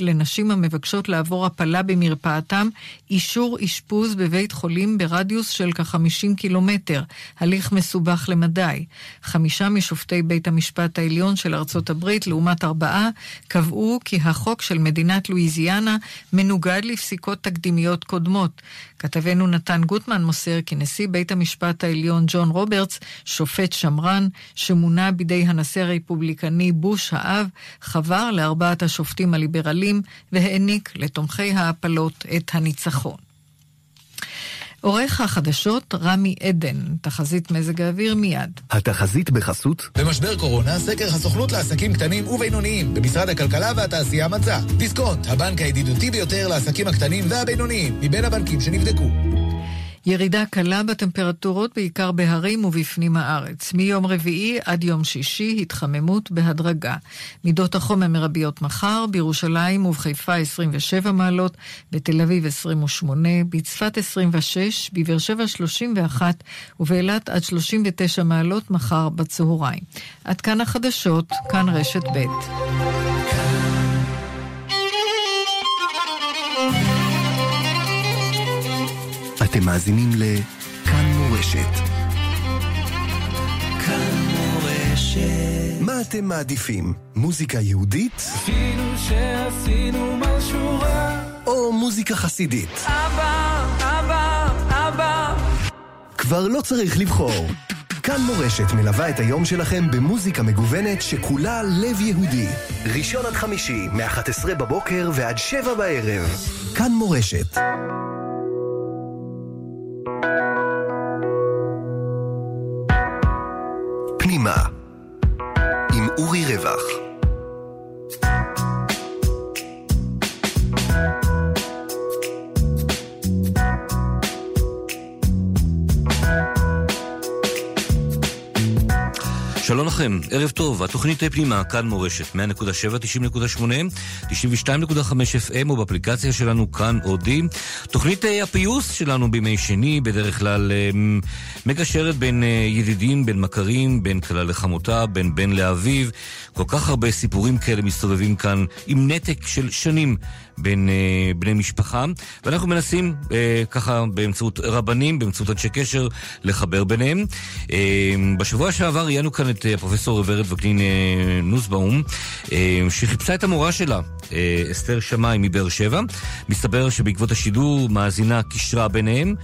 לנשים המבקשות לעבור הפלה במרפאתם אישור אשפוז בבית חולים ברדיוס של כ-50 קילומטר, הליך מסובך למדי. חמישה משופטי בית המשפט העליון של ארצות הברית, לעומת ארבעה, קבעו כי החוק של מדינת לואיזיאנה מנוגד לפסיקות תקדימיות קודמות. כתבנו נתן גוטמן מוסר כי נשיא בית המשפט העליון ג'ון רוברטס, שופט שמרן, שמונה בידי הנשיא הרפובליקני בוש האב, חבר לארבעת השופטים הליברלים והעניק לתומכי ההפלות את הניצחון. עורך החדשות רמי עדן, תחזית מזג האוויר מיד. התחזית בחסות? במשבר קורונה, סקר הסוכנות לעסקים קטנים ובינוניים במשרד הכלכלה והתעשייה מצא. דיסקונט, הבנק הידידותי ביותר לעסקים הקטנים והבינוניים, מבין הבנקים שנבדקו. ירידה קלה בטמפרטורות בעיקר בהרים ובפנים הארץ. מיום רביעי עד יום שישי התחממות בהדרגה. מידות החום המרביות מחר, בירושלים ובחיפה 27 מעלות, בתל אביב 28, בצפת 26, בבאר שבע 31 ובאילת עד 39 מעלות מחר בצהריים. עד כאן החדשות, כאן רשת ב'. אתם מאזינים לכאן מורשת. כאן מורשת. מה אתם מעדיפים? מוזיקה יהודית? אפילו שעשינו משהו רע. או מוזיקה חסידית? אבא, אבא, אבא. כבר לא צריך לבחור. כאן מורשת מלווה את היום שלכם במוזיקה מגוונת שכולה לב יהודי. ראשון עד חמישי, מ-11 בבוקר ועד 7 בערב. כאן מורשת. לכם, ערב טוב, התוכנית פנימה, כאן מורשת, 100.7, 90.8, 92.5 FM או באפליקציה שלנו כאן אודי. תוכנית אה, הפיוס שלנו בימי שני, בדרך כלל אה, מגשרת בין אה, ידידים, בין מכרים, בין כלה לחמותה, בין בן לאביו. כל כך הרבה סיפורים כאלה מסתובבים כאן עם נתק של שנים בין אה, בני משפחה, ואנחנו מנסים אה, ככה באמצעות רבנים, באמצעות אנשי קשר, לחבר ביניהם. אה, בשבוע שעבר ראיינו כאן את אה, הפרופסור ורד וקנין אה, נוסבאום, אה, שחיפשה את המורה שלה, אה, אסתר שמאי מבאר שבע. מסתבר שבעקבות השידור מאזינה קישרה ביניהם.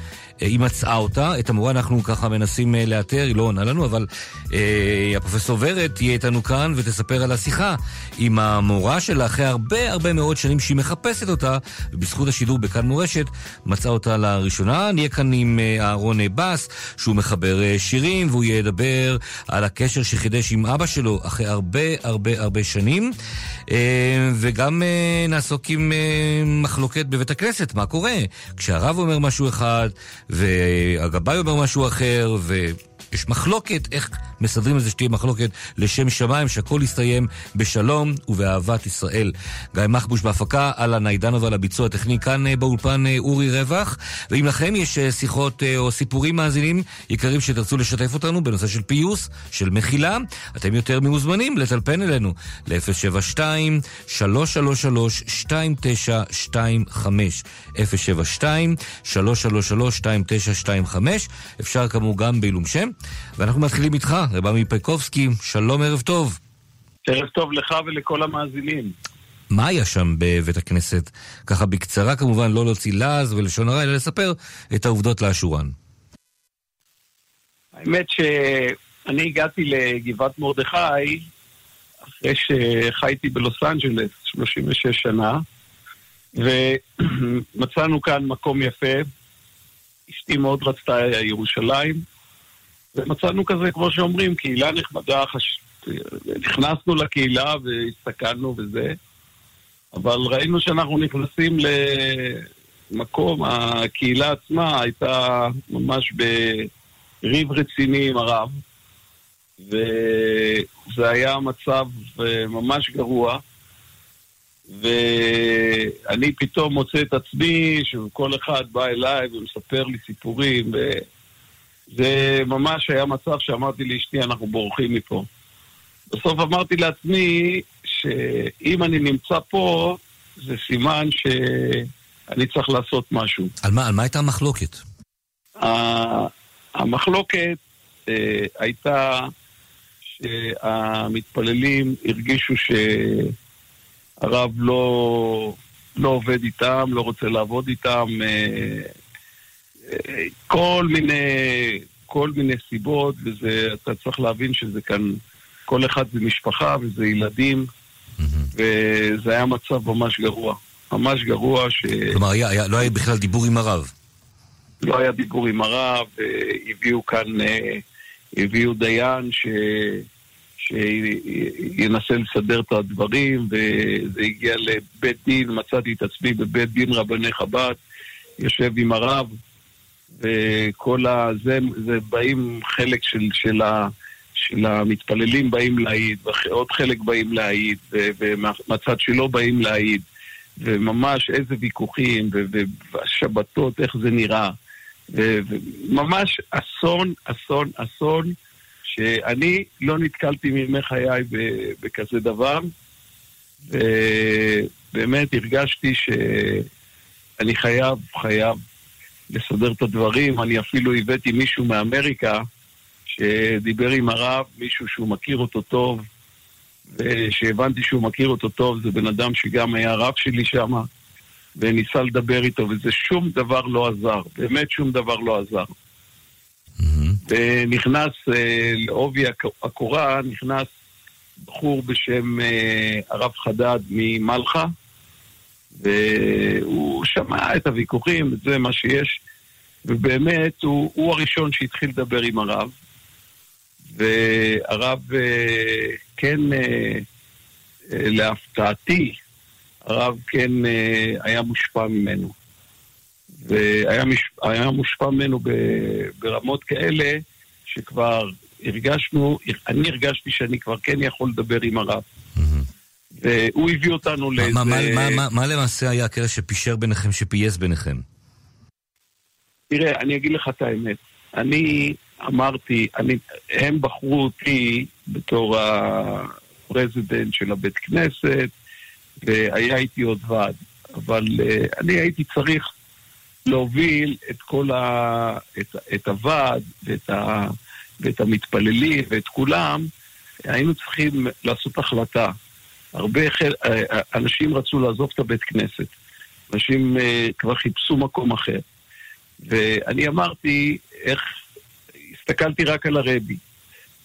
אה, היא מצאה אותה, את המורה אנחנו ככה מנסים אה, לאתר, היא לא עונה לנו, אבל אה, הפרופסור ורד תהיה איתנו כאן ותספר על השיחה עם המורה שלה. אחרי הרבה הרבה מאוד שנים שהיא מחפשת אותה, ובזכות השידור בכאן מורשת מצאה אותה לראשונה. נהיה כאן עם אה, אהרון בס, שהוא מחבר אה, שירים, והוא ידבר על הקשר שחידש עם אבא שלו אחרי הרבה הרבה הרבה שנים, אה, וגם אה, נעסוק עם אה, מחלוקת בבית הכנסת, מה קורה? כשהרב אומר משהו אחד, והגבאי אומר משהו אחר, ויש מחלוקת, איך מסדרים את זה שתהיה מחלוקת לשם שמיים, שהכל יסתיים בשלום ובאהבת ישראל. גיא מחבוש בהפקה, אהלן עידנוב על הביצוע הטכני כאן אה, באולפן אה, אורי רווח. ואם לכם יש אה, שיחות או סיפורים מאזינים יקרים שתרצו לשתף אותנו בנושא של פיוס, של מחילה, אתם יותר ממוזמנים לטלפן אלינו ל-072-333-2925 072-333-2925 אפשר כמובן גם בעילום שם. ואנחנו מתחילים איתך, רב עמי פייקובסקי, שלום, ערב טוב. ערב טוב לך ולכל המאזינים. מה היה שם בבית הכנסת? ככה בקצרה כמובן, לא להוציא לעז ולשון הרע, אלא לספר את העובדות לאשורן. האמת שאני הגעתי לגבעת מרדכי אחרי שחייתי בלוס אנג'לס 36 שנה, ומצאנו כאן מקום יפה. אשתי מאוד רצתה ירושלים, ומצאנו כזה, כמו שאומרים, קהילה נחמדה, חש... נכנסנו לקהילה והסתכלנו וזה, אבל ראינו שאנחנו נכנסים למקום, הקהילה עצמה הייתה ממש בריב רציני עם הרב, וזה היה מצב אה, ממש גרוע. ואני פתאום מוצא את עצמי שכל אחד בא אליי ומספר לי סיפורים, וזה ממש היה מצב שאמרתי לאשתי, אנחנו בורחים מפה. בסוף אמרתי לעצמי שאם אני נמצא פה, זה סימן שאני צריך לעשות משהו. על מה, על מה הייתה המחלוקת? המחלוקת אה, הייתה שהמתפללים הרגישו שהרב לא, לא עובד איתם, לא רוצה לעבוד איתם, אה, כל מיני, כל מיני סיבות, ואתה צריך להבין שזה כאן, כל אחד זה משפחה וזה ילדים, וזה היה מצב ממש גרוע. ממש גרוע ש... כלומר, היה, היה, לא היה בכלל דיבור עם הרב. לא היה דיבור עם הרב, הביאו כאן, הביאו דיין ש... שינסה לסדר את הדברים, וזה הגיע לבית דין, מצאתי את עצמי בבית דין רבני חב"ד, יושב עם הרב, וכל ה... זה, זה באים חלק של, של, ה, של המתפללים באים להעיד, ועוד חלק באים להעיד, ומהצד שלו באים להעיד, וממש איזה ויכוחים, והשבתות, איך זה נראה. וממש אסון, אסון, אסון, שאני לא נתקלתי מימי חיי בכזה דבר, ובאמת הרגשתי שאני חייב, חייב לסדר את הדברים. אני אפילו הבאתי מישהו מאמריקה שדיבר עם הרב, מישהו שהוא מכיר אותו טוב, ושהבנתי שהוא מכיר אותו טוב, זה בן אדם שגם היה רב שלי שם. וניסה לדבר איתו, וזה שום דבר לא עזר, באמת שום דבר לא עזר. ונכנס אה, לעובי הקורה, נכנס בחור בשם אה, הרב חדד ממלחה, והוא שמע את הוויכוחים, זה מה שיש, ובאמת הוא, הוא הראשון שהתחיל לדבר עם הרב, והרב אה, כן, להפתעתי, הרב כן אה, היה מושפע ממנו. והיה מש, מושפע ממנו ברמות כאלה שכבר הרגשנו, אני הרגשתי שאני כבר כן יכול לדבר עם הרב. והוא הביא אותנו לאיזה... מה, מה, מה, מה, מה למעשה היה הקרע שפישר ביניכם, שפייס ביניכם? תראה, אני אגיד לך את האמת. אני אמרתי, אני, הם בחרו אותי בתור ה president של הבית כנסת, והיה איתי עוד ועד. אבל uh, אני הייתי צריך להוביל את כל ה... את, את הוועד ואת, ה... ואת המתפללים ואת כולם, היינו צריכים לעשות החלטה. הרבה חל... אה, אה, אנשים רצו לעזוב את הבית כנסת. אנשים uh, כבר חיפשו מקום אחר. ואני אמרתי, איך... הסתכלתי רק על הרבי,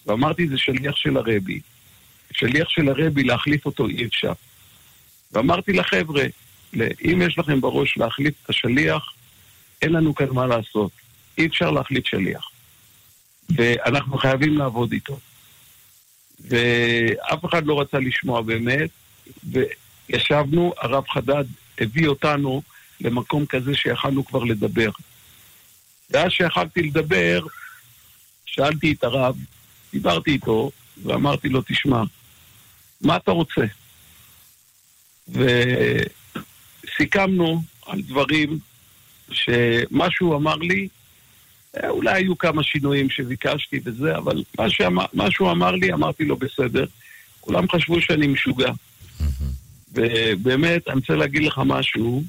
ואמרתי, זה שליח של הרבי. שליח של הרבי, להחליף אותו אי אפשר. ואמרתי לחבר'ה, אם יש לכם בראש להחליף את השליח, אין לנו כאן מה לעשות. אי אפשר להחליף שליח. ואנחנו חייבים לעבוד איתו. ואף אחד לא רצה לשמוע באמת, וישבנו, הרב חדד הביא אותנו למקום כזה שיכלנו כבר לדבר. ואז שיכלתי לדבר, שאלתי את הרב, דיברתי איתו, ואמרתי לו, תשמע, מה אתה רוצה? וסיכמנו על דברים שמה שהוא אמר לי, אולי היו כמה שינויים שביקשתי וזה, אבל מה, שאמר, מה שהוא אמר לי, אמרתי לו בסדר. כולם חשבו שאני משוגע. ובאמת, אני רוצה להגיד לך משהו,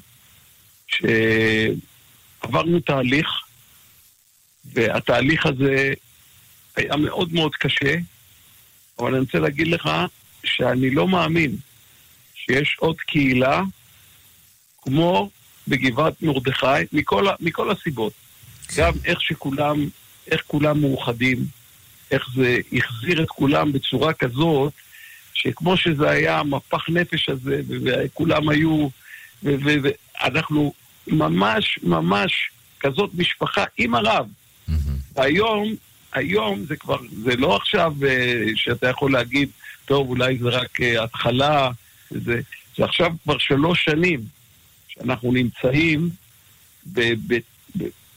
שעברנו תהליך, והתהליך הזה היה מאוד מאוד קשה, אבל אני רוצה להגיד לך שאני לא מאמין שיש עוד קהילה כמו בגבעת מרדכי, מכל, מכל הסיבות. גם איך שכולם, איך כולם מאוחדים, איך זה החזיר את כולם בצורה כזאת, שכמו שזה היה מפח נפש הזה, וכולם היו, ואנחנו ממש ממש כזאת משפחה עם הרב. היום, היום זה כבר, זה לא עכשיו אה, שאתה יכול להגיד, טוב, אולי זה רק אה, התחלה, זה, זה עכשיו כבר שלוש שנים שאנחנו נמצאים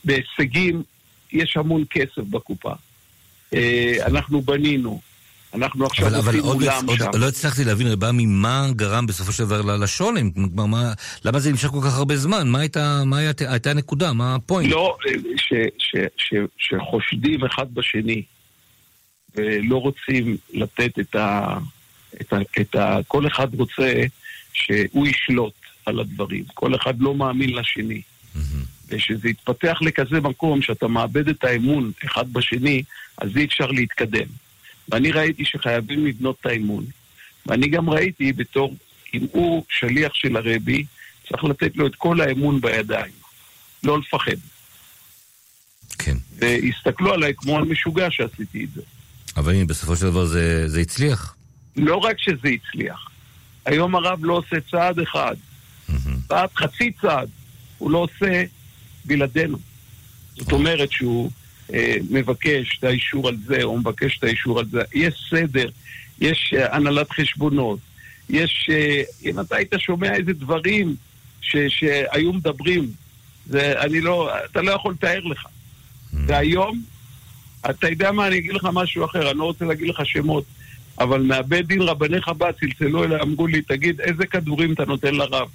בהישגים, יש המון כסף בקופה. אה, אנחנו בנינו. אנחנו עכשיו אבל, עושים אבל אולם עוד, שם. עוד לא הצלחתי להבין, רבמי, מה גרם בסופו של דבר לשולם? מה, למה זה נמשך כל כך הרבה זמן? מה הייתה, מה הייתה, הייתה הנקודה? מה הפוינט? לא, אה, ש, ש, ש, שחושדים אחד בשני ולא רוצים לתת את ה... את ה, את ה, כל אחד רוצה שהוא ישלוט. על הדברים. כל אחד לא מאמין לשני. ושזה יתפתח לכזה מקום שאתה מאבד את האמון אחד בשני, אז אי אפשר להתקדם. ואני ראיתי שחייבים לבנות את האמון. ואני גם ראיתי בתור, אם הוא שליח של הרבי, צריך לתת לו את כל האמון בידיים. לא לפחד. כן. והסתכלו עליי כמו על משוגע שעשיתי את זה. אבל הנה, בסופו של דבר זה, זה הצליח. לא רק שזה הצליח. היום הרב לא עושה צעד אחד. צעד, חצי צעד, הוא לא עושה בלעדינו. זאת אומרת שהוא אה, מבקש את האישור על זה, או מבקש את האישור על זה. יש סדר, יש אה, הנהלת חשבונות, יש... אה, אם אתה היית שומע איזה דברים ש, שהיו מדברים, זה, אני לא... אתה לא יכול לתאר לך. והיום, אתה יודע מה, אני אגיד לך משהו אחר, אני לא רוצה להגיד לך שמות, אבל מהבית דין רבני חב"ד צלצלו אליי, אמרו לי, תגיד, איזה כדורים אתה נותן לרב?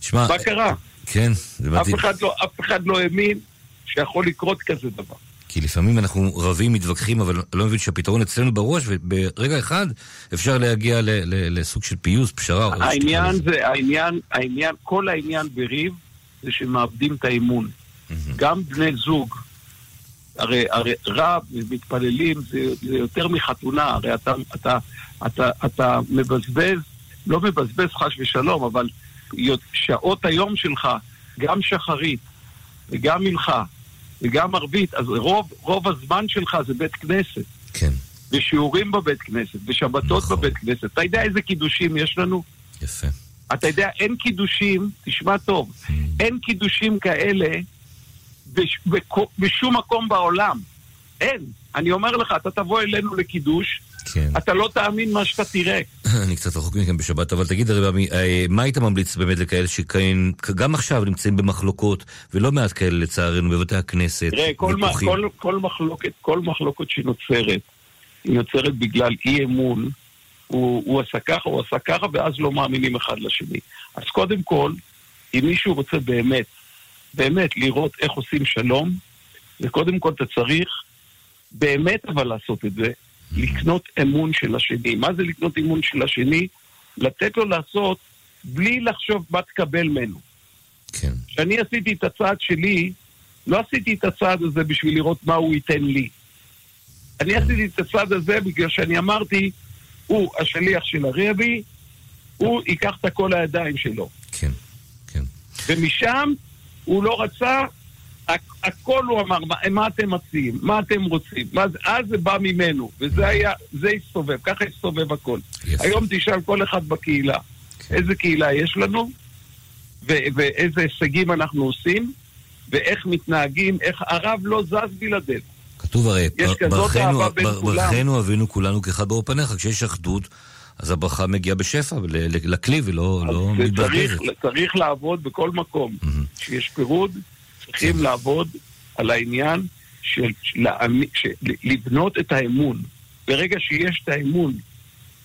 שמע, מה קרה? כן, זה אף מדהים. אחד לא, אף אחד לא האמין שיכול לקרות כזה דבר. כי לפעמים אנחנו רבים, מתווכחים, אבל לא מבין שהפתרון אצלנו בראש, וברגע אחד אפשר להגיע ל- ל- לסוג של פיוס, פשרה. העניין. זה, העניין, העניין, כל העניין בריב זה שמאבדים את האמון. גם בני זוג, הרי, הרי רב ומתפללים זה, זה יותר מחתונה, הרי אתה, אתה, אתה, אתה מבזבז, לא מבזבז חס ושלום, אבל שעות היום שלך, גם שחרית וגם מנחה וגם ערבית, אז רוב, רוב הזמן שלך זה בית כנסת. כן, ושיעורים בבית כנסת, ושבתות נכון. בבית כנסת. אתה יודע איזה קידושים יש לנו? יפה. אתה יודע, אין קידושים, תשמע טוב, Mm. אין קידושים כאלה בש, בכ, בשום מקום בעולם. אין. אני אומר לך, אתה תבוא אלינו לקידוש, כן. אתה לא תאמין מה שאתה תראה. אני קצת רחוק מכם בשבת, אבל תגיד, הרב, אה, מה היית ממליץ באמת לכאלה שכן, גם עכשיו נמצאים במחלוקות, ולא מעט כאלה לצערנו בבתי הכנסת, תראה, כל, מה. כל, כל, מחלוקת, כל מחלוקת שנוצרת, היא נוצרת בגלל אי אמון. הוא, הוא עשה ככה, הוא עשה ככה, ואז לא מאמינים אחד לשני. אז קודם כל, אם מישהו רוצה באמת, באמת לראות איך עושים שלום, וקודם כל אתה צריך באמת אבל לעשות את זה, לקנות אמון של השני. מה זה לקנות אמון של השני? לתת לו לעשות בלי לחשוב מה תקבל ממנו. כן, כשאני עשיתי את הצעד שלי, לא עשיתי את הצעד הזה בשביל לראות מה הוא ייתן לי. אני עשיתי את הצעד הזה בגלל שאני אמרתי, הוא השליח של הרבי, הוא ייקח את הכל לידיים שלו. כן, כן. ומשם הוא לא רצה, הכל הוא אמר, מה, מה אתם מציעים, מה אתם רוצים, מה זה, אז זה בא ממנו, וזה היה, זה הסתובב, ככה הסתובב הכל. יפה. היום תשאל כל אחד בקהילה, כן. איזה קהילה יש לנו, ו- ואיזה הישגים אנחנו עושים, ואיך מתנהגים, איך הרב לא זז בלעדינו. כתוב הרי, ברכנו- בר- כולם. ברכנו אבינו כולנו כאחד באור פניך, כשיש אחדות, אז הברכה מגיעה בשפע לכלי ולא לא אז צריך, לעבוד בכל מקום. שיש פירוד, צריכים כן. לעבוד על העניין של, של, של לבנות את האמון. ברגע שיש את האמון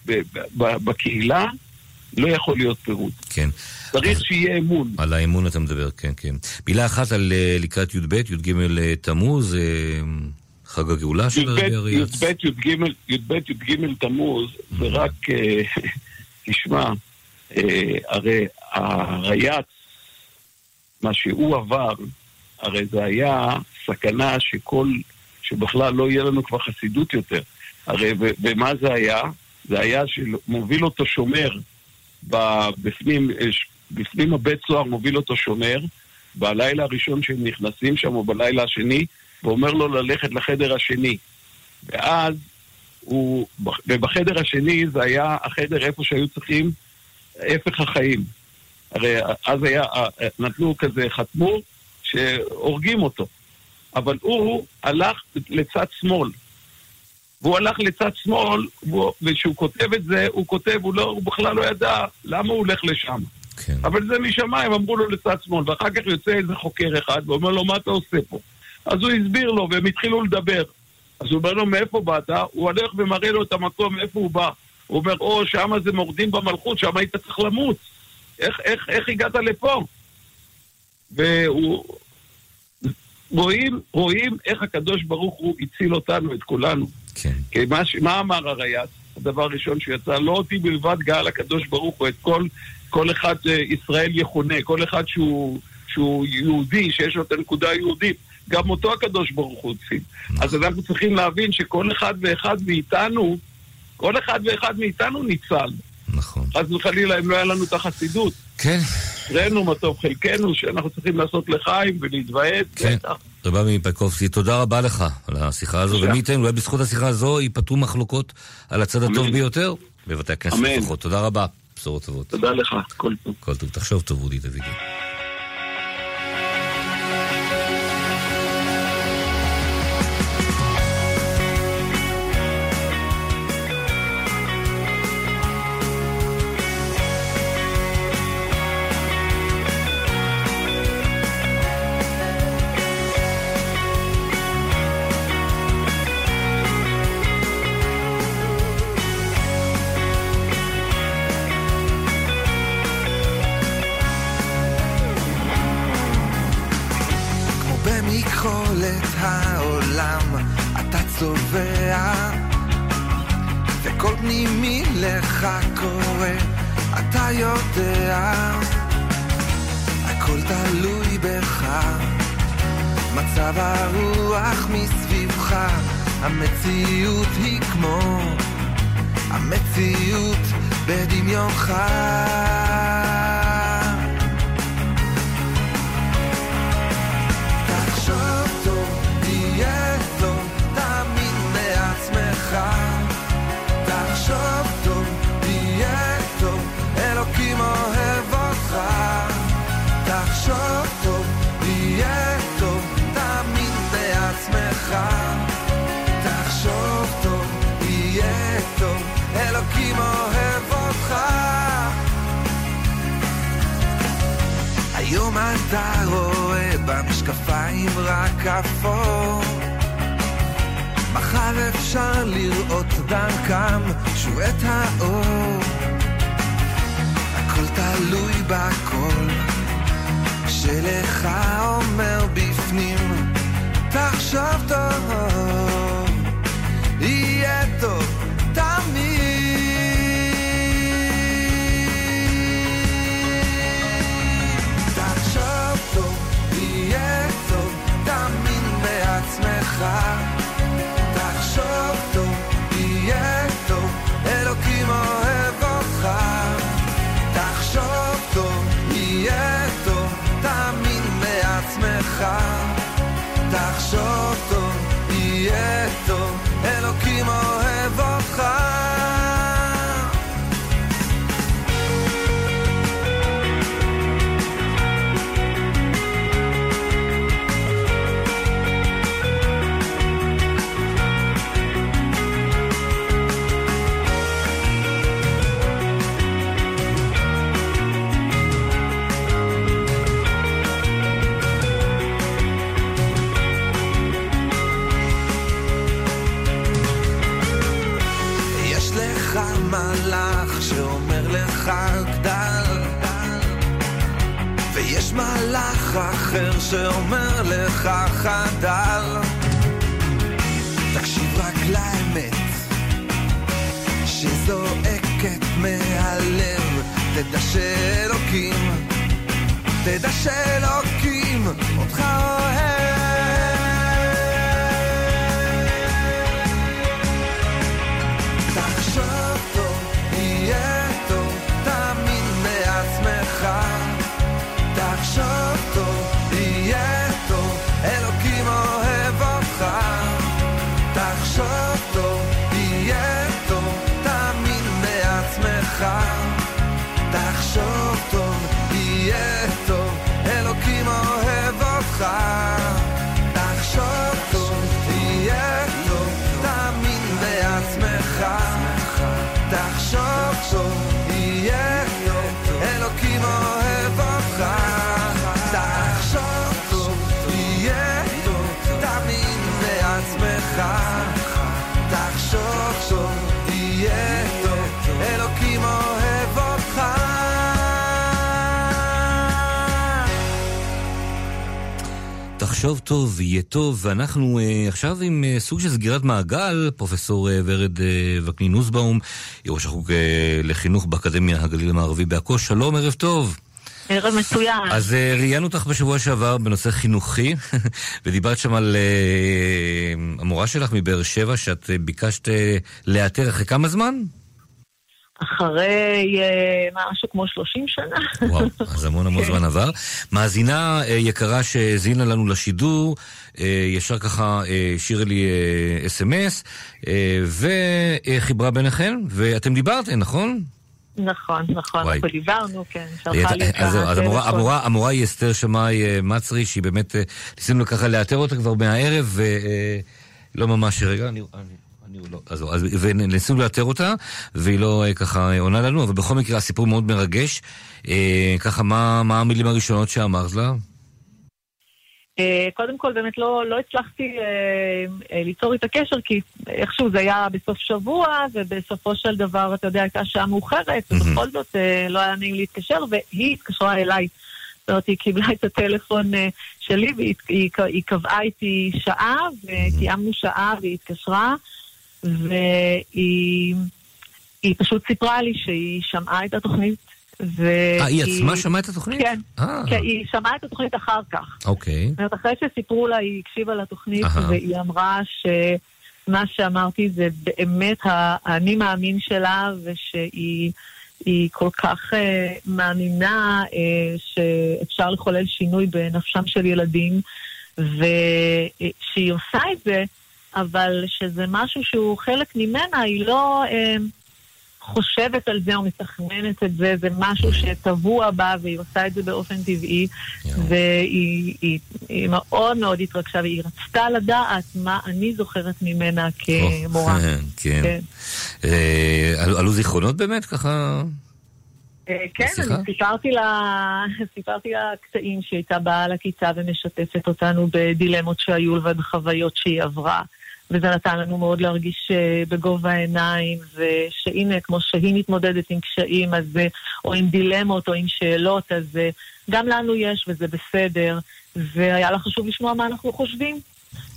ב- ב- בקהילה, לא יכול להיות פירוד. כן. צריך אז- שיהיה אמון. על האמון אתה מדבר, כן, כן. מילה אחת על אה, לקראת י"ב, י"ג אה, תמוז, אה, חג הגאולה של הרבי אריאץ. י"ב, י"ג, תמוז, זה רק, תשמע, הרי הרייץ, מה שהוא עבר, הרי זה היה סכנה שכל, שבכלל לא יהיה לנו כבר חסידות יותר. הרי ו- ומה זה היה? זה היה שמוביל אותו שומר, בפנים, אה, בפנים הבית סוהר מוביל אותו שומר, בלילה הראשון שהם נכנסים שם, או בלילה השני, ואומר לו ללכת לחדר השני. ואז הוא, ובחדר השני זה היה החדר איפה שהיו צריכים הפך החיים. הרי אז היה, נתנו כזה, חתמו שהורגים אותו. אבל הוא הלך לצד שמאל. והוא הלך לצד שמאל, וכשהוא כותב את זה, הוא כותב, הוא, לא, הוא בכלל לא ידע למה הוא הולך לשם. כן. אבל זה משמיים, אמרו לו לצד שמאל, ואחר כך יוצא איזה חוקר אחד ואומר לו, מה אתה עושה פה? אז הוא הסביר לו, והם התחילו לדבר. אז הוא אומר לו, מאיפה באת? הוא הולך ומראה לו את המקום, מאיפה הוא בא. הוא אומר, או, שמה זה מורדים במלכות, שם היית צריך למות. איך, איך, איך הגעת לפה? והוא... רואים, רואים איך הקדוש ברוך הוא הציל אותנו, את כולנו. כן. כי מה, מה אמר הרייץ? הדבר הראשון שיצא, לא אותי בלבד גאל הקדוש ברוך הוא, את כל, כל אחד אה, ישראל יכונה, כל אחד שהוא, שהוא יהודי, שיש לו את הנקודה היהודית, גם אותו הקדוש ברוך הוא הציל. אז אנחנו צריכים להבין שכל אחד ואחד מאיתנו, כל אחד ואחד מאיתנו ניצל. נכון. חס וחלילה, אם לא היה לנו את החסידות. כן, אצלנו, מה טוב חלקנו, שאנחנו צריכים לעשות לחיים ולהתוועד. כן. בטח. רבי מפקובסקי, תודה רבה לך על השיחה הזו. ומי ייתן, אולי בזכות השיחה הזו ייפתרו מחלוקות על הצד הטוב. ביותר בבתי הכנסת. לפחות. תודה רבה, בשורות טובות. תודה לך, כל טוב. כל טוב, תחשוב טוב, אודי דודי. כמו במכחולת העולם אתה צובע וכל פנימי לך קורה אתה יודע. הכל תלוי בך מצב הרוח מסביבך המציאות היא כמו המציאות בדמיונך היום אתה רואה במשקפיים רק אפור? מחר אפשר לראות דרכם שוב את האור. הכל תלוי בקול שלך אומר בפנים. תחשוב טוב יהיה טוב שאומר לך חדל תקשיב רק לאמת שזועקת מהלב. תדע שאלוקים תדע שאלוקים אותך אוהב לחשוב טוב, יהיה טוב, ואנחנו uh, עכשיו עם uh, סוג של סגירת מעגל, פרופסור uh, ורד uh, וקנין נוסבאום, ראש החוג uh, לחינוך באקדמיה הגליל המערבי בעכו, שלום, ערב טוב. ערב מצוין. אז uh, ראיינו אותך בשבוע שעבר בנושא חינוכי, ודיברת שם על uh, המורה שלך מבאר שבע, שאת uh, ביקשת uh, לאתר אחרי כמה זמן? אחרי אה, משהו כמו 30 שנה. וואו, אז המון המון כן. זמן עבר. מאזינה אה, יקרה שהאזינה לנו לשידור, אה, ישר ככה השאירה לי אס.אם.אס, וחיברה ביניכם, ואתם דיברתם, נכון? נכון, נכון, וואי. אנחנו דיברנו, כן, שלחה לי את זהו, אז המורה-. המורה- המורה היא אסתר שמאי מצרי, שהיא באמת, ניסינו ככה לאתר אותה כבר מהערב, ולא ממש, רגע, אני... אני לא, אז, אז, וניסינו לאתר אותה, והיא לא אה, ככה אה, עונה לנו, אבל בכל מקרה הסיפור מאוד מרגש. אה, ככה, מה, מה המילים הראשונות שאמרת לה? אה, קודם כל, באמת לא, לא הצלחתי אה, ליצור איתה קשר, כי איכשהו זה היה בסוף שבוע, ובסופו של דבר, אתה יודע, הייתה שעה מאוחרת, ובכל זאת אה, לא היה נעים להתקשר, והיא התקשרה אליי. זאת אומרת, היא קיבלה את הטלפון שלי, והיא היא, היא קבעה איתי שעה, וקיימנו שעה, והיא התקשרה, והיא היא פשוט סיפרה לי שהיא שמעה את התוכנית. והיא- אה, היא עצמה שמעה את התוכנית? כן, אה. כן, היא שמעה את התוכנית אחר כך. אוקיי. זאת אומרת, אחרי שסיפרו לה, היא הקשיבה לתוכנית, אהה. והיא אמרה שמה שאמרתי זה באמת האני מאמין שלה, ושהיא היא כל כך אה, מאמינה אה, שאפשר לחולל שינוי בנפשם של ילדים, ושהיא עושה את זה, אבל שזה משהו שהוא חלק ממנה, היא לא... אה, חושבת על זה או מתכננת את זה, זה משהו שטבוע בה והיא עושה את זה באופן טבעי והיא היא, היא מאוד מאוד התרגשה והיא רצתה לדעת מה אני זוכרת ממנה כמורה. כן, כן. כן. אה, עלו עלו זיכרונות באמת ככה? אה, כן? אני סיפרתי לה, סיפרתי לה קטעים שהיא הייתה באה לכיתה ומשתפת אותנו בדילמות שהיו לה ובחוויות שהיא עברה. וזה נתן לנו מאוד להרגיש אה, בגובה העיניים, ושהנה, כמו שהיא מתמודדת עם קשיים, אז, אה, או עם דילמות, או עם שאלות, אז אה, גם לנו יש, וזה בסדר, והיה לה חשוב לשמוע מה אנחנו חושבים.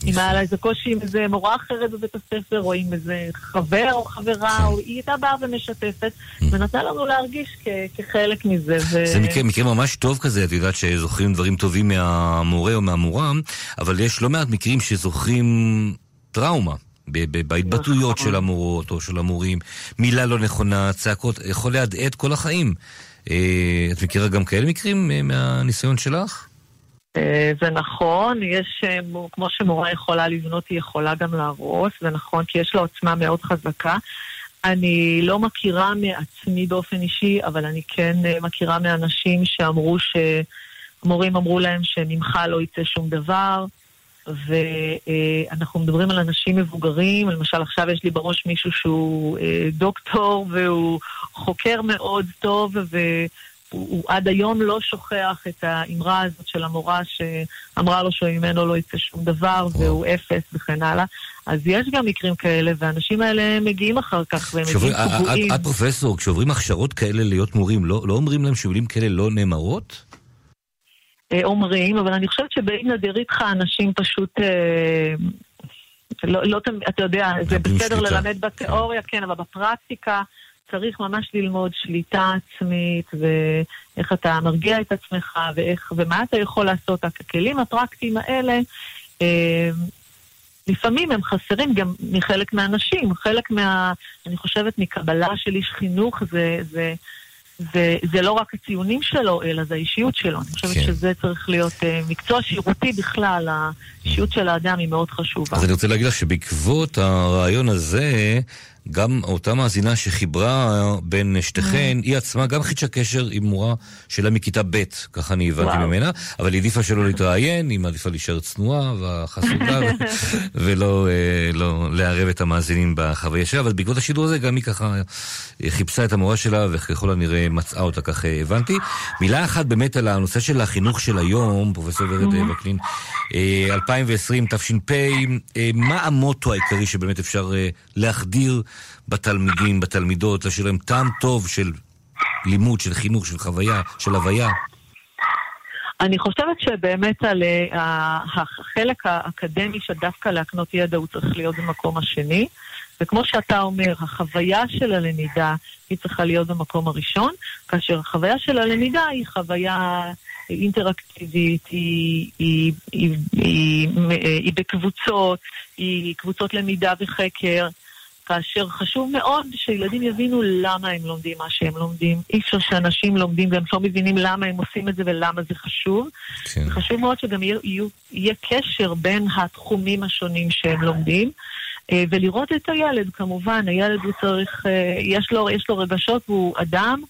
אם היה לה איזה קושי עם איזה מורה אחרת בבית הספר, או עם איזה חבר או חברה, או היא הייתה באה ומשתפת, ונתנה לנו להרגיש כ- כחלק מזה. ו... זה מקרה, מקרה ממש טוב כזה, את יודעת שזוכרים דברים טובים מהמורה או מהמורה, אבל יש לא מעט מקרים שזוכרים טראומה. בהתבטאויות נכון. של המורות או של המורים, מילה לא נכונה, צעקות, יכול להדהד כל החיים. אה, את מכירה גם כאלה מקרים אה, מהניסיון שלך? אה, זה נכון, יש, מו- כמו שמורה יכולה לבנות, היא יכולה גם להרוס, זה נכון, כי יש לה עוצמה מאוד חזקה. אני לא מכירה מעצמי באופן אישי, אבל אני כן מכירה מאנשים שאמרו שמורים אמרו להם שממך לא יצא שום דבר, ואנחנו מדברים על אנשים מבוגרים, למשל עכשיו יש לי בראש מישהו שהוא אה, דוקטור והוא חוקר מאוד טוב, ו... הוא, הוא עד היום לא שוכח את האמרה הזאת של המורה שאמרה לו שממנו לא יצא שום דבר והוא אפס וכן הלאה. אז יש גם מקרים כאלה, והאנשים האלה מגיעים אחר כך והם מגיעים פגועים. את פרופסור, כשעוברים הכשרות כאלה להיות מורים, לא לא אומרים להם שמילים כאלה לא נאמרות? אה, אומרים, אבל אני חושבת שבאים לדיר איתך אנשים פשוט... אה, לא, לא תמיד, אתה יודע, זה בסדר שליטה. ללמד בתיאוריה, כן, אבל בפרקטיקה צריך ממש ללמוד שליטה עצמית, ואיך אתה מרגיע את עצמך, ואיך, ומה אתה יכול לעשות. הכלים הפרקטיים האלה, אה, לפעמים הם חסרים גם מחלק מהאנשים. חלק מה... אני חושבת מקבלה של איש חינוך זה... זה זה, זה לא רק הציונים שלו, אלא זה האישיות שלו. אני חושבת כן. שזה צריך להיות uh, מקצוע שירותי בכלל, האישיות של האדם היא מאוד חשובה. אז אני רוצה להגיד לך שבעקבות הרעיון הזה, גם אותה מאזינה שחיברה בין שתיכן, היא עצמה גם חידשה קשר עם מורה שלה מכיתה ב', ככה אני הבנתי. ממנה, אבל היא העדיפה שלא להתראיין, היא מעדיפה להישאר צנועה וחסודה, ו- ולא אה, לא לערב את המאזינים בחוויה שלה, אבל בעקבות השידור הזה גם היא ככה אה, חיפשה את המורה שלה, וככל הנראה מצאה אותה, כך אה, הבנתי. מילה אחת באמת על הנושא של החינוך של היום, פרופסור ורד אה, וקנין, אה, 2020, תש"פ, אה, מה המוטו העיקרי שבאמת אפשר אה, להחדיר בתלמידים, בתלמידות, להשאיר להם טעם טוב של לימוד, של חינוך, של חוויה, של הוויה? אני חושבת שבאמת על אה, החלק האקדמי של דווקא להקנות ידע הוא צריך להיות במקום השני. וכמו שאתה אומר, החוויה של הלמידה היא צריכה להיות במקום הראשון, כאשר החוויה של הלמידה היא חוויה אינטראקטיבית, היא, היא, היא, היא, היא, היא בקבוצות, היא קבוצות למידה וחקר. כאשר חשוב מאוד שילדים יבינו למה הם לומדים מה שהם לומדים. אי אפשר שאנשים לומדים והם לא מבינים למה הם עושים את זה ולמה זה חשוב. כן. חשוב מאוד שגם יהיה, יהיה, יהיה קשר בין התחומים השונים שהם לומדים. אה, ולראות את הילד, כמובן, הילד הוא צריך, אה, יש לו, יש לו רגשות והוא אדם,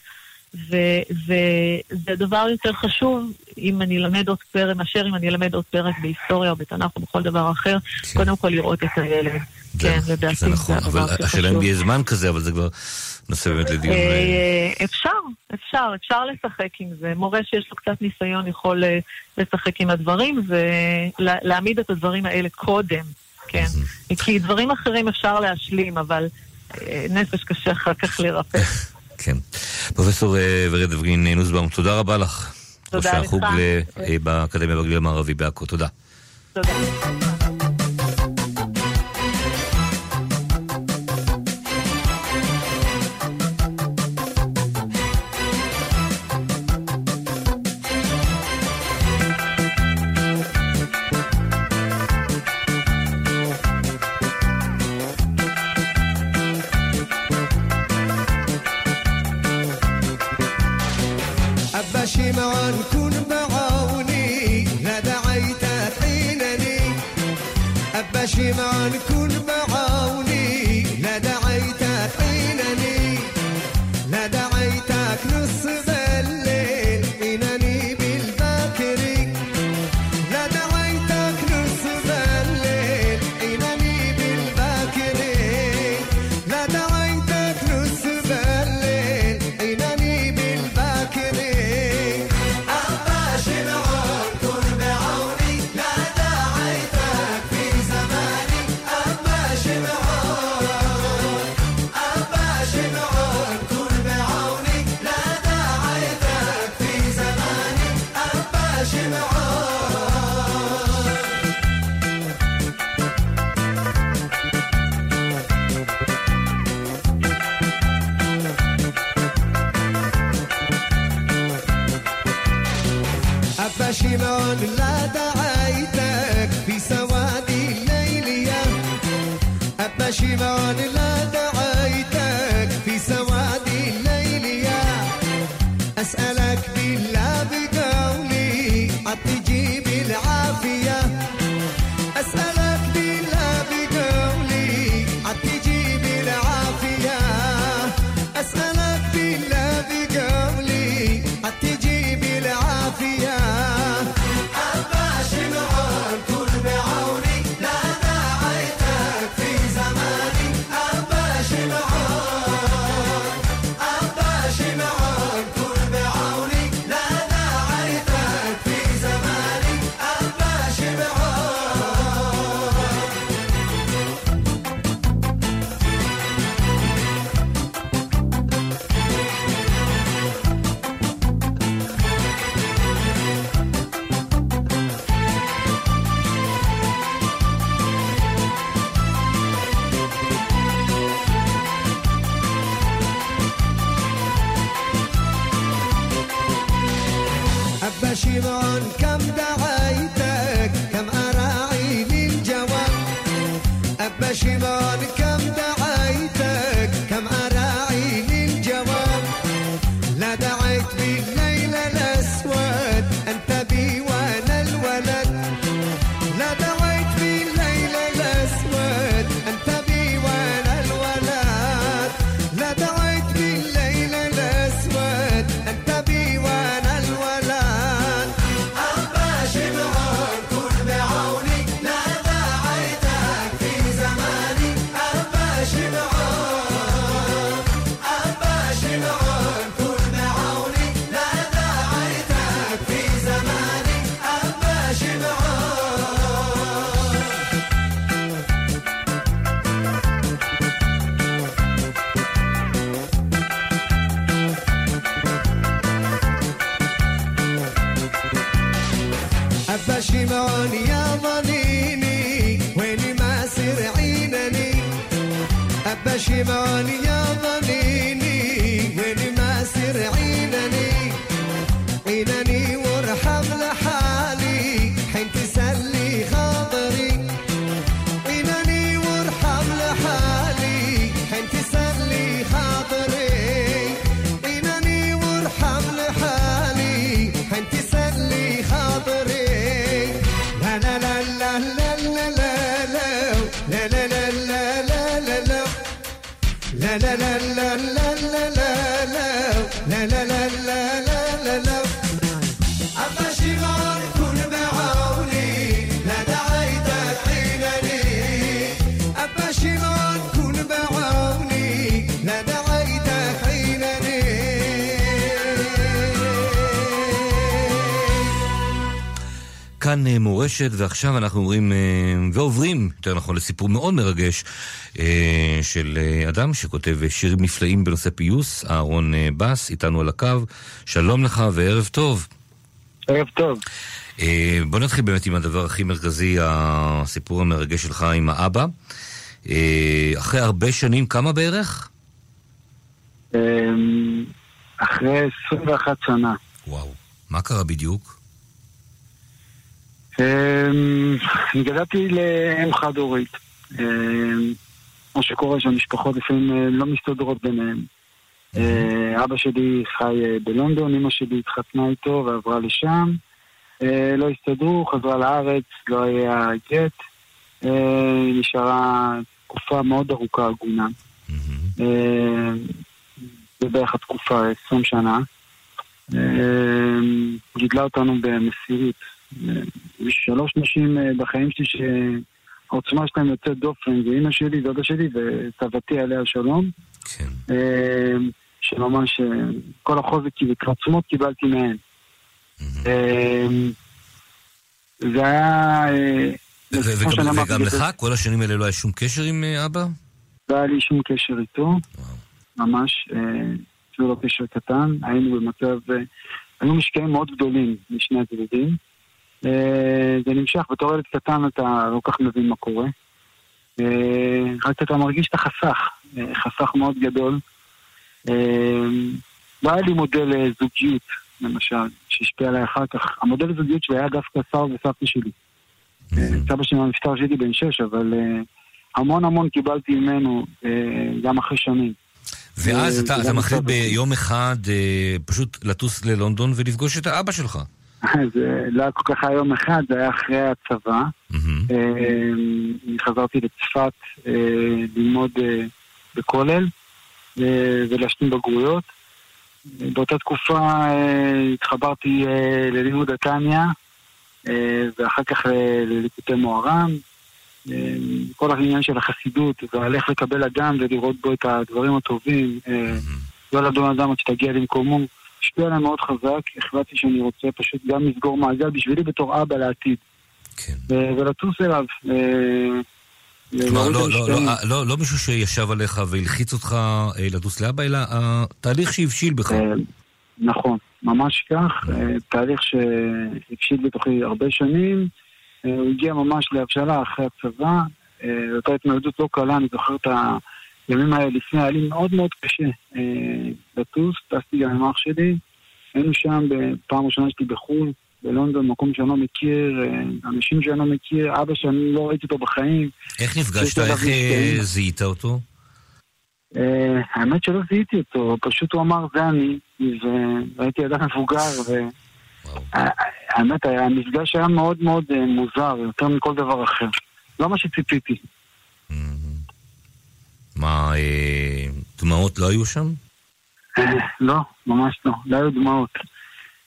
וזה דבר יותר חשוב אם אני אלמד עוד פרק, מאשר אם אני אלמד עוד פרק בהיסטוריה או בתנ"ך או בכל דבר אחר, כן. קודם כל לראות את הילד. כן, לדעתי זה נכון, אבל השאלה אם יהיה זמן כזה, אבל זה כבר נושא באמת לדיון. אה, אפשר, אפשר, אפשר לשחק עם זה. מורה שיש לו קצת ניסיון יכול לשחק עם הדברים ולהעמיד את הדברים האלה קודם. כן. כי דברים אחרים אפשר להשלים, אבל אה, נפש קשה אחר כך לרפא. כן. פרופסור אה, ורד אבגין נוסבאום, תודה רבה לך. תודה לך. ראש החוג אה, באקדמיה בגליל המערבי בעכו. תודה. תודה. la la la la כאן אה, מורשת, ועכשיו אנחנו אומרים, אה, ועוברים, יותר נכון, לסיפור מאוד מרגש אה, של אדם שכותב שירים נפלאים בנושא פיוס, אהרון בס, איתנו על הקו. שלום לך וערב טוב. ערב טוב. בוא נתחיל באמת עם הדבר הכי מרכזי, הסיפור המרגש שלך עם האבא. אחרי הרבה שנים, כמה בערך? אחרי 21 שנה. וואו. מה קרה בדיוק? אמ, אני גדלתי לאם חד-הורית. אמ, כמו שקורה שהמשפחות לפעמים אה, לא מסתדרות ביניהן. אה, אבא שלי חי אה, בלונדון, אמא שלי התחתנה איתו ועברה לשם. לא הסתדרו, חזרה לארץ, לא היה גט. נשארה תקופה מאוד ארוכה עגונה. זה בערך התקופה, 20 שנה. גידלה אותנו במסירות. שלוש נשים אה, בחיים שלי שהעוצמה שלהם יוצאת דופן, זה אימא שלי, דודה שלי וסבתי עליה שלום. כן. אה, שממש אה, כל החוזק ועוצמות קיבלתי מהן. זה היה... וגם לך? כל השנים האלה לא היה שום קשר עם אבא? לא היה לי שום קשר איתו, ממש, אפילו לא קשר קטן. היינו במצב, היו משקעים מאוד גדולים משני הצדדים. אה, זה נמשך, בתור ילד קטן אתה לא כך מבין מה קורה. אה, רק אתה מרגיש את החסך, אה, חסך מאוד גדול. לא היה לי מודל זוגיות, למשל, שהשפיע עליי אחר כך. המודל הזוגיות שלי היה דווקא סבא וסבתא שלי. סבא שלי מהמפטר שהייתי בן שש, אבל המון המון קיבלתי ממנו, גם אחרי שנים. ואז אתה מחליט ביום אחד פשוט לטוס ללונדון ולפגוש את האבא שלך. זה לא היה כל כך היום אחד, זה היה אחרי הצבא. אה, אני חזרתי לצפת אה, ללמוד אה, בכולל ולהשלים בגרויות. באותה תקופה התחברתי ללימוד התניא, ואחר כך לליקוטי מוהר"ן. כל העניין של החסידות, ועל איך לקבל אדם ולראות בו את הדברים הטובים, לא לדון אדם עד שתגיע למקומו. השפיע עליי מאוד חזק, החלטתי שאני רוצה פשוט גם לסגור מעגל בשבילי בתור אבא לעתיד. כן. ולטוס אליו. כלומר, לא, לא, לא, לא, לא מישהו שישב עליך והלחיץ אותך לטוס לאבא, אלא התהליך שהבשיל בך. נכון, ממש כך. תהליך שהבשיל בתוכי הרבה שנים. הוא הגיע ממש להבשלה אחרי הצבא. אותה התמודדות לא קלה, אני זוכר את ה... הימים האלה לפני היה לי מאוד מאוד קשה אה, לטוס, טסתי גם עם אח שלי. היינו שם בפעם ראשונה שלי בחו"ל, בלונדון, מקום שאני לא מכיר, אה, אנשים שאני לא מכיר, אבא שאני לא ראיתי אותו בחיים. איך נפגשת? איך אה, זיהית אותו? האמת שלא זיהיתי אותו, פשוט הוא אמר זה אני, והייתי אדם מבוגר, ו... האמת, המפגש היה מאוד מאוד מוזר, יותר מכל דבר אחר. לא מה שציפיתי. מה, אה, דמעות לא היו שם? לא, ממש לא. לא היו דמעות.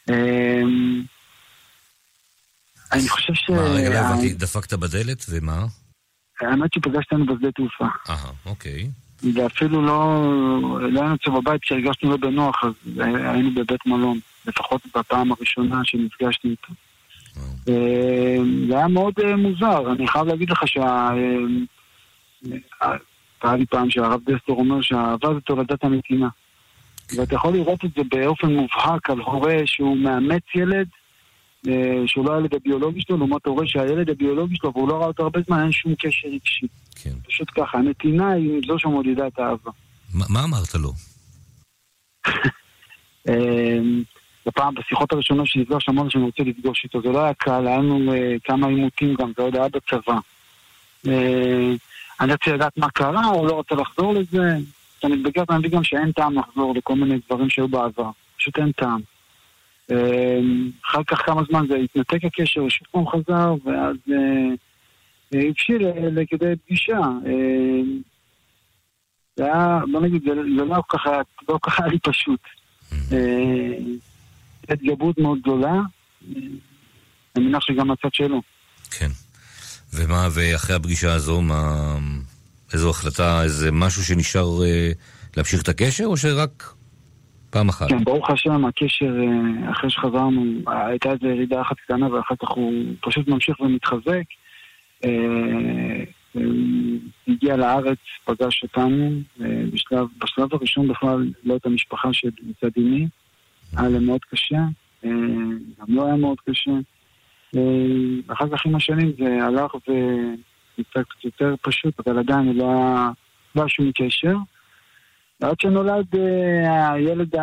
אה, אני חושב ש... מה, רגע, לא הבנתי, דפקת בדלת ומה? האמת שפגשת לנו בשדה תעופה. אהה, אוקיי. ואפילו לא, לא היינו אצלו בבית כשהרגשנו לא בנוח, אז היינו בבית מלון, לפחות בפעם הראשונה שנפגשתי איתו. אה, זה היה מאוד מוזר, אני חייב להגיד לך שה... קרה לי פעם שהרב דסטור אומר שהאהבה זה תולדת הנתינה. ואתה יכול לראות את זה באופן מובהק על הורה שהוא מאמץ ילד, אה, שהוא לא הילד הביולוגי שלו, לעומת הורה שהילד הביולוגי שלו והוא לא ראה אותו הרבה זמן, אין שום קשר רגשי. כן. פשוט ככה, הנתינה היא זו שמודדה את האהבה. מה מה אמרת לו? אמ, בפעם, בשיחות הראשונות שנפגש, אמרנו שאני רוצה לפגוש איתו. זה לא היה קל, היה לנו אה, כמה עימותים גם, זה עוד היה בצבא. אני רציתי לדעת מה קרה, הוא לא רוצה לחזור לזה. כשאני מתבגר אני מבין גם שאין טעם לחזור לכל מיני דברים שהיו בעבר. פשוט אין טעם. אה, אחר כך כמה זמן זה התנתק הקשר, ושוב פעם חזר, ואז אה, אה, הבשיל לכדי פגישה. אה, זה היה, בוא נגיד, זה, לא כל כך היה, לא כל כך היה לי פשוט. אה, התגברות מאוד גדולה, אני מניח שגם מהצד שלו. כן. ומה, ואחרי הפגישה הזו, מה... איזו החלטה, איזה משהו שנשאר אה, להמשיך את הקשר, או שרק פעם אחת? כן, ברוך השם, הקשר, אה, אחרי שחזרנו, הייתה איזו ירידה אחת קטנה ואחר כך הוא פשוט ממשיך ומתחזק. אה, אה, הגיע לארץ, פגש אותנו, אה, בשלב, בשלב הראשון בכלל לא את המשפחה של מצד אמי, היה להם מאוד קשה, אה, גם לא היה מאוד קשה. אה, אחר כך עם השנים זה הלך ונמצא קצת יותר פשוט, אבל עדיין לא היה, לא היה שום קשר. ועד שנולד אה, הילד ה-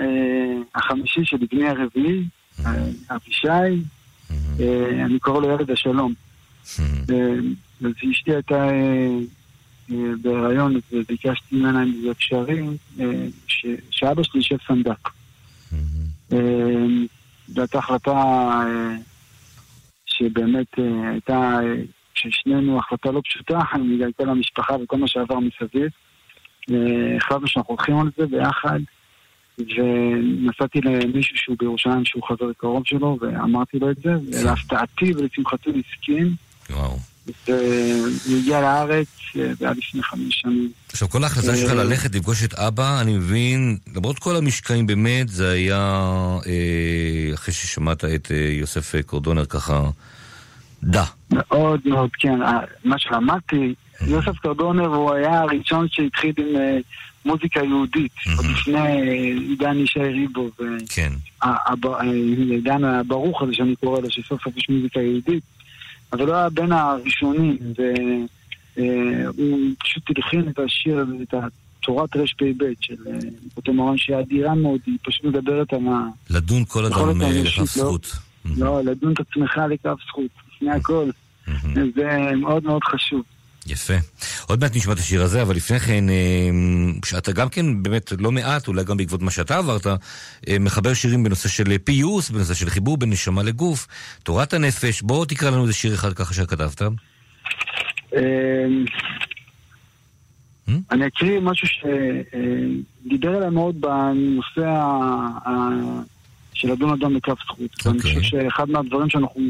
אה, החמישי של בני הרביעי, אה, אבישי, אה, אני קורא לו ילד השלום. אה, אז אשתי הייתה אה, אה, בהיריון וביקשתי ממנה אם זה אפשרי, אה, שאבא שלי יישב סנדק. אה, זו הייתה החלטה אה, שבאמת אה, הייתה, אה, ששנינו החלטה לא פשוטה, בגלל כל המשפחה וכל מה שעבר מסביב. החלטנו שאנחנו הולכים על זה ביחד, ונסעתי למישהו שהוא בירושלים שהוא חבר קרוב שלו, ואמרתי לו את זה, ולהפתעתי ולשמחתי הוא הסכים. וואו. והוא הגיע לארץ, אה, זה היה לפני חמש שנים. עכשיו, כל ההחלטה שלך אה, ללכת לפגוש את אבא, אני מבין, למרות כל המשקעים באמת, זה היה, אה, אחרי ששמעת את אה, יוסף קורדונר ככה, דה. מאוד מאוד, כן. אה, מה שלמדתי, יוסף קרדונר הוא היה הראשון שהתחיל עם אה, מוזיקה יהודית, עוד לפני אה, עידן ישי ריבו כן. ועידן הברוך הזה שאני קורא לו, שסוף סוף יש מוזיקה יהודית, אבל הוא היה בין הראשונים, והוא פשוט הלחין את השיר הזה, את תורת רפ"ב של אה, אותו מרן שהיא אדירה מאוד, היא פשוט מדברת על ה... לדון כל אדם אה, לכף לא? זכות. לא, לדון את עצמך לכף זכות, לפני הכל. זה מאוד מאוד חשוב. יפה. עוד מעט נשמע את השיר הזה, אבל לפני כן, אה, שאתה גם כן, באמת לא מעט, אולי גם בעקבות מה שאתה עברת, אה, מחבר שירים בנושא של פיוס, בנושא של חיבור בין נשמה לגוף, תורת הנפש. בוא תקרא לנו איזה שיר אחד ככה שכתבת. אמ, אני אקריא משהו שדיבר אליי מאוד בנושא של לדון אדם לכף זכות. ואני חושב שאחד מהדברים שאנחנו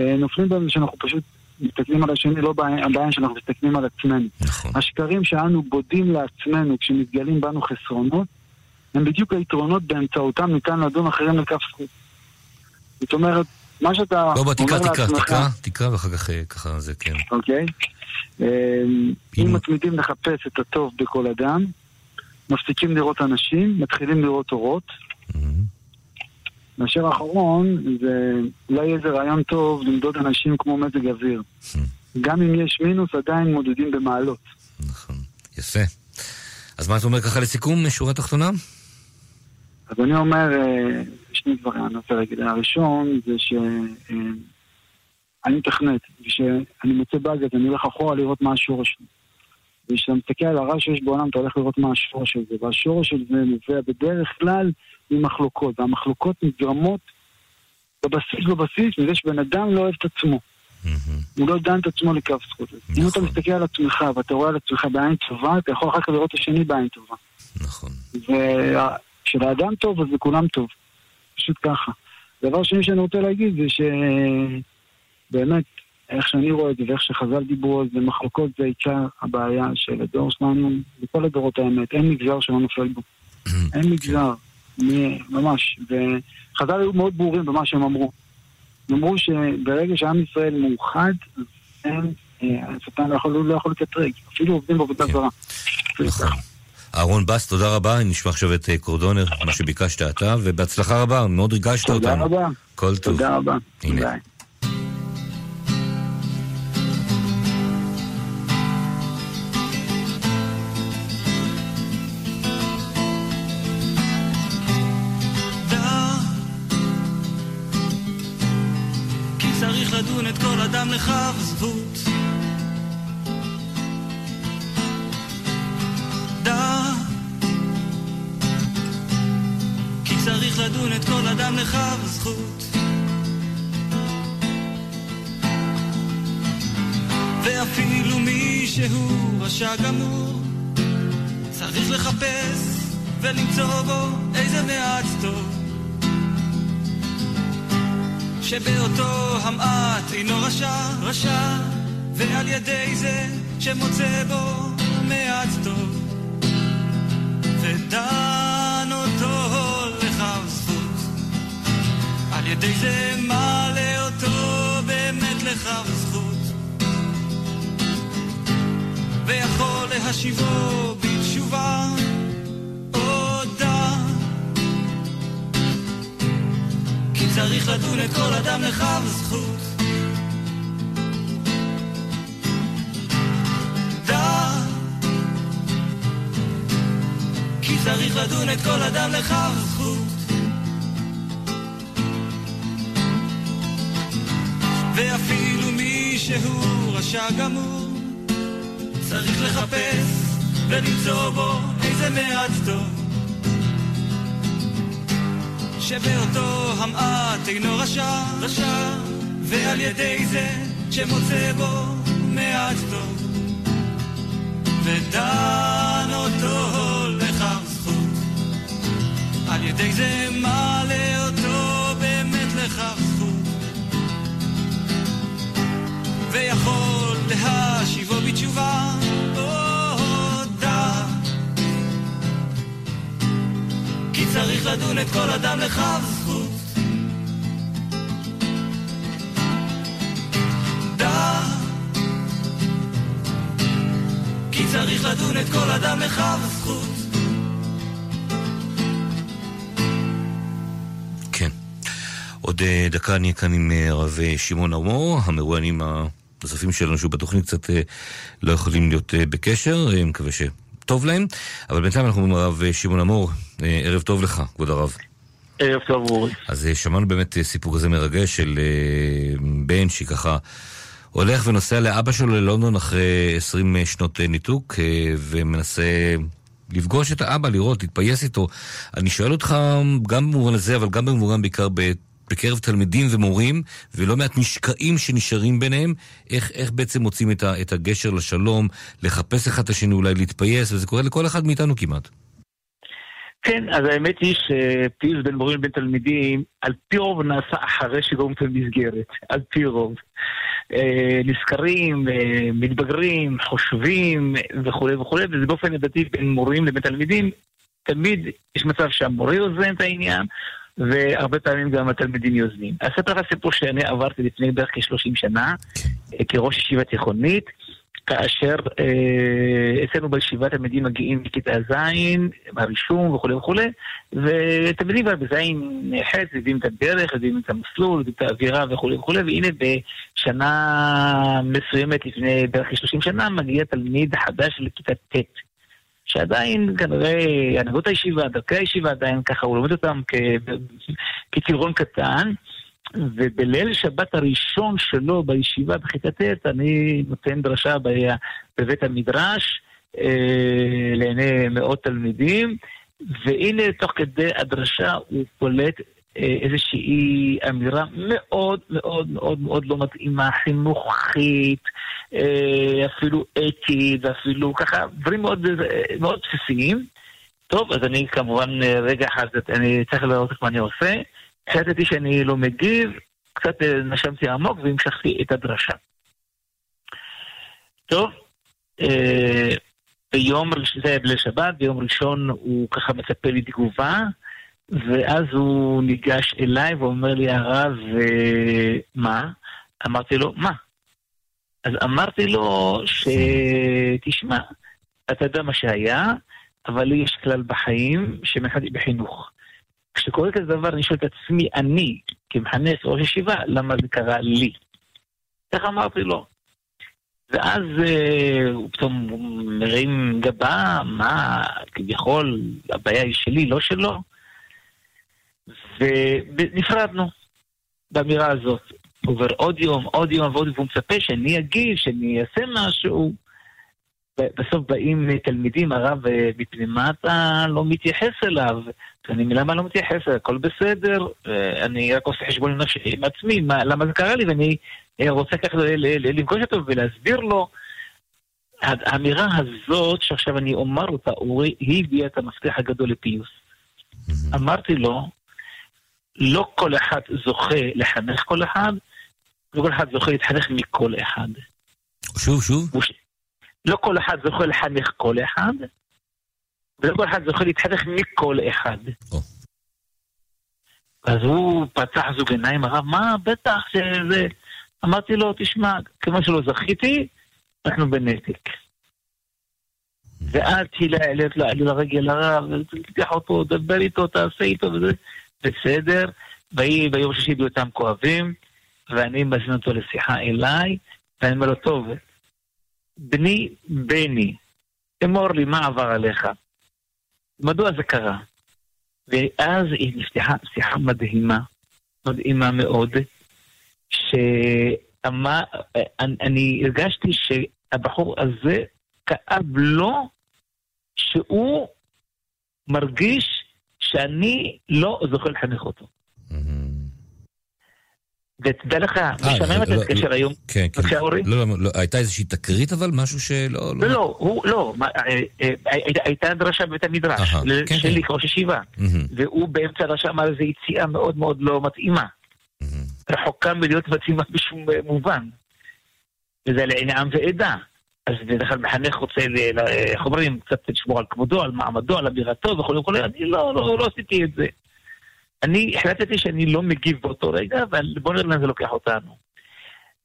אה, נופלים בהם זה שאנחנו פשוט מסתכלים על השני, לא בעין שאנחנו מסתכלים על עצמנו. השקרים שאנו בודים לעצמנו כשמתגלים בנו חסרונות, הם בדיוק היתרונות באמצעותם ניתן לדון אחרים לכף זכות. זאת אומרת, מה שאתה לא, בוא, אומר תקרא, תקרא. תקרא, תקרא, ואחר כך אה, ככה זה, כן. אוקיי? אמ, אם מתמידים לחפש את הטוב בכל אדם, מפסיקים לראות אנשים, מתחילים לראות אורות. והשיר האחרון זה אולי איזה רעיון טוב למדוד אנשים כמו מזג אוויר. גם אם יש מינוס, עדיין מודדים במעלות. יפה. אז מה אתה אומר ככה לסיכום, שורה תחתונה? אז אני אומר אה, שני דברים, אני רוצה להגיד. הראשון זה שאני מתכנת, וכשאני מוצא באג אז אני הולך אחורה לראות מה השורש שלי. וכשאתה מסתכל על הרע שיש בעולם, אתה הולך לראות מה השורש של זה. והשורש של זה נובע בדרך כלל ממחלוקות, והמחלוקות נגרמות בבסיס בבסיס מזה שבן אדם לא אוהב את עצמו. הוא לא דן את עצמו לכף זכות. אם אתה מסתכל על עצמך ואתה רואה על עצמך בעין טובה, אתה יכול אחר כך לראות את השני בעין טובה. נכון. וכשלאדם טוב, אז לכולם טוב. פשוט ככה. דבר שני שאני רוצה להגיד זה שבאמת, איך שאני רואה את זה ואיך שחז"ל דיברו על זה, מחלוקות זה עיקר הבעיה של הדור שלנו, וכל הדורות האמת. אין מגזר שלא נופל בו. אין מגזר. ממש. וחז"ל היו מאוד ברורים במה שהם אמרו. הם אמרו שברגע שעם ישראל מאוחד, אין, אה, השטן לא יכול, לא יכול לקטרג. אפילו עובדים בעבודה זרה. נכון. אהרון בס, תודה רבה, נשמע עכשיו את אה, קורדונר, מה שביקשת אתה, ובהצלחה רבה, מאוד ריגשת אותנו. תודה רבה. כל טוב. תודה רבה. הנה. גמור, צריך לחפש ולמצוא בו איזה מעט טוב. שבאותו המעט אינו רשע, רשע, ועל ידי זה שמוצא בו מעט טוב. ודן אותו לכף זכות, על ידי זה מעלה אותו באמת לכף זכות. ויכול להשיבו בתשובה הודה. כי צריך לדון את כל אדם לכף זכות. דע, כי צריך לדון את כל אדם לכף זכות. ואפילו מי שהוא רשע גמור, צריך לחפש ולמצוא בו איזה מעט טוב. שבאותו המעט אינו רשע, רשע, ועל ידי זה שמוצא בו מעט טוב. ודן אותו לכף זכות, על ידי זה מעלה אותו באמת לכף זכות. ויכול להשיבו בתשובה, הודה. כי צריך לדון את כל אדם לכף זכות. דע, כי צריך לדון את כל אדם לכף זכות. עוד אה, דקה נהיה כאן עם אה, הרב אה, שמעון ארמור, המרואיינים הנוספים שלנו שהוא בתוכנית קצת אה, לא יכולים להיות אה, בקשר, אה, מקווה שטוב להם, אבל בינתיים אנחנו אומרים הרב שמעון אמור, ערב טוב לך, כבוד הרב. ערב טוב אורי. אז שמענו באמת סיפור כזה מרגש של בן שככה הולך ונוסע לאבא שלו ללונדון אחרי 20 שנות ניתוק ומנסה לפגוש את האבא, לראות, להתפייס איתו. אני שואל אותך גם במובן הזה, אבל גם במובן בעיקר. בקרב תלמידים ומורים, ולא מעט משקעים שנשארים ביניהם, איך, איך בעצם מוצאים את, ה, את הגשר לשלום, לחפש אחד את השני, אולי להתפייס, וזה קורה לכל אחד מאיתנו כמעט. כן, אז האמת היא שפיוס בין מורים לבין תלמידים, על פי רוב נעשה אחרי שגורמים את המסגרת, על פי רוב. אה, נזכרים, אה, מתבגרים, חושבים וכולי וכולי, וזה באופן הדתי בין מורים לבין תלמידים, תמיד יש מצב שהמורה יוזם את העניין, והרבה פעמים גם התלמידים יוזמים. אספר לך סיפור שאני עברתי לפני בערך כ-30 שנה, אה, כראש ישיבה תיכונית. כאשר אה, אצלנו בישיבה תלמידים מגיעים מכיתה ז', מהרישום וכולי וכולי, ותלמידים בז' ח' יודעים את הדרך, יודעים את המסלול, יודעים את האווירה וכולי וכולי, והנה בשנה מסוימת לפני בערך 30 שנה מגיע תלמיד חדש לכיתה ט'. שעדיין כנראה הנהגות הישיבה, דרכי הישיבה עדיין ככה, הוא לומד אותם כ- כטירון קטן. ובליל שבת הראשון שלו בישיבה בכיתה ט', אני נותן דרשה בבית המדרש אה, לעיני מאות תלמידים, והנה תוך כדי הדרשה הוא פולט איזושהי אמירה מאוד מאוד מאוד מאוד לא מתאימה, חינוכית, אה, אפילו אתית, ואפילו ככה, דברים מאוד, אה, מאוד בסיסיים. טוב, אז אני כמובן אה, רגע אחד, אני צריך לראות מה אני עושה. החלטתי שאני לא מגיב, קצת אה, נשמתי עמוק והמשכתי את הדרשה. טוב, אה, ביום, זה היה בליל שבת, ביום ראשון הוא ככה מצפה לי תגובה, ואז הוא ניגש אליי ואומר לי, הרב, אה, מה? אמרתי לו, מה? אז אמרתי לו שתשמע, אתה יודע מה שהיה, אבל לי יש כלל בחיים שמחנך בחינוך. כשקורה כזה דבר, אני שואל את עצמי, אני, כמחנך ראש ישיבה, למה זה קרה לי? איך אמרתי לו? ואז אה, הוא פתאום מרים גבה, מה, כביכול, הבעיה היא שלי, לא שלו. ונפרדנו באמירה הזאת. עובר עוד יום, עוד יום ועוד יום, והוא מצפה שאני אגיב, שאני אעשה משהו. בסוף באים תלמידים, הרב, אה, מפני מה אתה לא מתייחס אליו? אני, למה לא מתייחס? הכל בסדר, אה, אני רק עושה חשבון עם נפשי, עם עצמי, מה, למה זה קרה לי? ואני אה, רוצה ככה לפגוש אותו ולהסביר לו. האמירה הזאת, שעכשיו אני אומר אותה, אורי, היא הביאה את המפתח הגדול לפיוס. אמרתי לו, לא כל אחד זוכה לחנך כל אחד, וכל אחד זוכה להתחנך מכל אחד. שוב, שוב. לא כל אחד זוכה לחנך כל אחד, ולא כל אחד זוכה להתחנך מכל אחד. אז הוא פצח זוג עיניים, הרב, מה, בטח שזה... אמרתי לו, תשמע, כמו שלא זכיתי, אנחנו בנתק. ואז היא העלית לרגל לרב, תיקח אותו, דבר איתו, תעשה איתו, וזה בסדר. ויהי ביום שישי באותם כואבים, ואני מזמין אותו לשיחה אליי, ואני אומר לו, טוב, בני בני, אמור לי מה עבר עליך. מדוע זה קרה? ואז היא נפתחה שיחה מדהימה, מדהימה מאוד, שאני הרגשתי שהבחור הזה כאב לו שהוא מרגיש שאני לא זוכר לחנך אותו. ותדע לך, אה, משעמם אתה להתקשר היום. כן, כן. לא, לא, הייתה איזושהי תקרית אבל? משהו שלא... לא, לא, הוא, לא, אה, אה, הייתה דרשה בבית המדרש, כן, שלי כן. כראש ישיבה, והוא באמצע הדרשה אמר איזו יציאה מאוד מאוד לא מתאימה. רחוקה מלהיות מתאימה בשום מובן. וזה לעניין ועדה. אז בדרך כלל מחנך רוצה, איך אומרים, קצת לשמור על כבודו, על מעמדו, על אמירתו וכו' וכו', אני לא, לא, לא עשיתי את זה. אני החלטתי שאני לא מגיב באותו רגע, אבל בוא נראה לאן זה לוקח אותנו.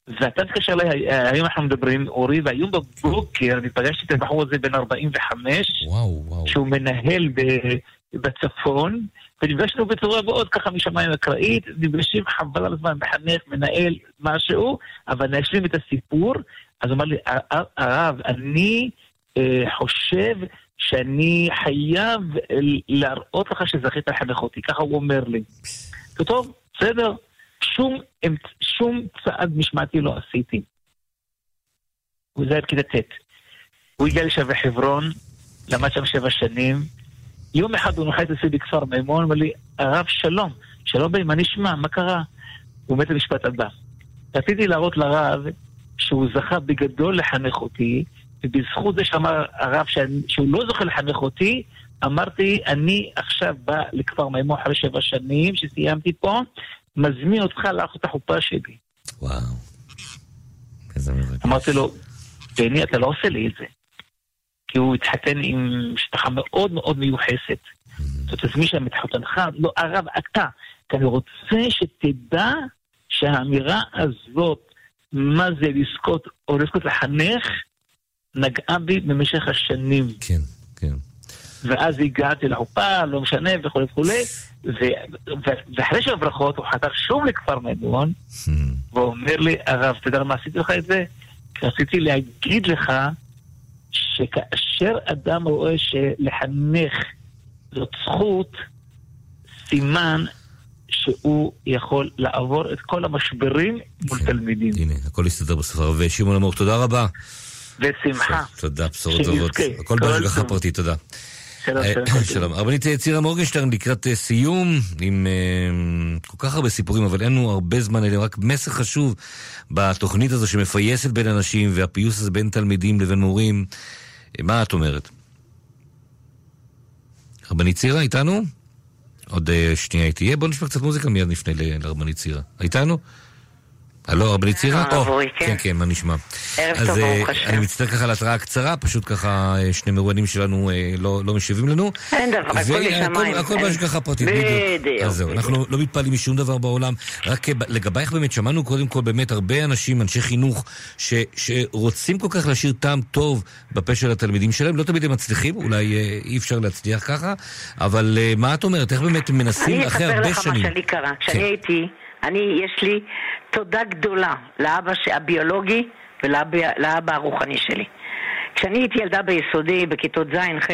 ואתה מתקשר אליי, היום אנחנו מדברים, אורי, והיום בבוקר אני פגשתי את הבחור הזה בן 45, וואו, וואו. שהוא מנהל ב- בצפון, ונפגשנו בצורה מאוד ככה משמיים אקראית, נפגשים חבל על הזמן, מחנך, מנהל, משהו, אבל נשלים את הסיפור. אז אמר לי, הרב, אני אה, חושב שאני חייב להראות לך שזכית לחנך אותי, ככה הוא אומר לי. טוב, בסדר, שום, שום צעד משמעתי לא עשיתי. הוא זה עד כיתה ט'. הוא הגיע לשבי חברון, למד שם שבע שנים. יום אחד הוא נוחת אצלי בכפר מימון, אמר לי, הרב שלום, שלום בי, מה נשמע, מה קרה? הוא מת למשפט הבא. רציתי להראות לרב שהוא זכה בגדול לחנך אותי, ובזכות זה שאמר הרב שאני, שהוא לא זוכה לחנך אותי, אמרתי, אני עכשיו בא לכפר מימון אחרי שבע שנים שסיימתי פה, מזמין אותך לאח את החופה שלי. וואו. איזה מרגש. אמרתי לו, בני, אתה לא עושה לי את זה. כי הוא התחתן עם משפחה מאוד מאוד מיוחסת. זאת אומרת, מי שמתחתנך, לא, הרב, אתה. כי אני רוצה שתדע שהאמירה הזאת, מה זה לזכות או לזכות לחנך, נגעה בי במשך השנים. כן, כן. ואז הגעתי לחופה, לא משנה, וכולי וכולי, ואחרי שהברכות הוא חתך שוב לכפר מימון, ואומר לי, הרב, אתה יודע למה עשיתי לך את זה? רציתי להגיד לך שכאשר אדם רואה שלחנך זאת זכות, סימן שהוא יכול לעבור את כל המשברים מול תלמידים. הנה, הכל יסתדר בספר. ושמעון אמור, תודה רבה. בשמחה. תודה, בשורות טובות. הכל כל בהשגחה. פרטית, תודה. שלום, אה, שלום, כל טוב. שלום. הרבנית צירה מורגנשטרן לקראת אה, סיום, עם אה, כל כך הרבה סיפורים, אבל אין לנו הרבה זמן, אלא רק מסר חשוב בתוכנית הזו שמפייסת בין אנשים, והפיוס הזה בין תלמידים לבין מורים. אה, מה את אומרת? רבנית צירה, איתנו? עוד אה, שנייה היא תהיה. בוא נשמע קצת מוזיקה, מיד נפנה לרבנית צירה. איתנו? הלו, הרבנית צירה? הרב או, אורי, כן, כן. כן, מה נשמע? ערב אז טוב, אה, ברוך השם. אני מצטער ככה על התראה קצרה, פשוט ככה אה, שני מרואיינים שלנו אה, לא לא משיבים לנו. אין דבר, הכל משמיים. הכל אין- בהשגחה פרטית, בדיוק, אז זהו, בדיוק. אנחנו לא מתפעלים משום דבר בעולם. רק אה, לגבייך באמת, שמענו קודם כל באמת הרבה אנשים, אנשי חינוך, ש- שרוצים כל כך להשאיר טעם טוב בפה של התלמידים שלהם. לא תמיד הם מצליחים, אולי אה, אי אפשר להצליח ככה, אבל אה, מה את אומרת? איך באמת מנסים אני אחרי אספר הרבה לך מה שנים? שלי קרה. כשאני כן. הייתי, אני, יש לי תודה גדולה לאבא הביולוגי ולאבא הרוחני שלי. כשאני הייתי ילדה ביסודי, בכיתות ז', ח',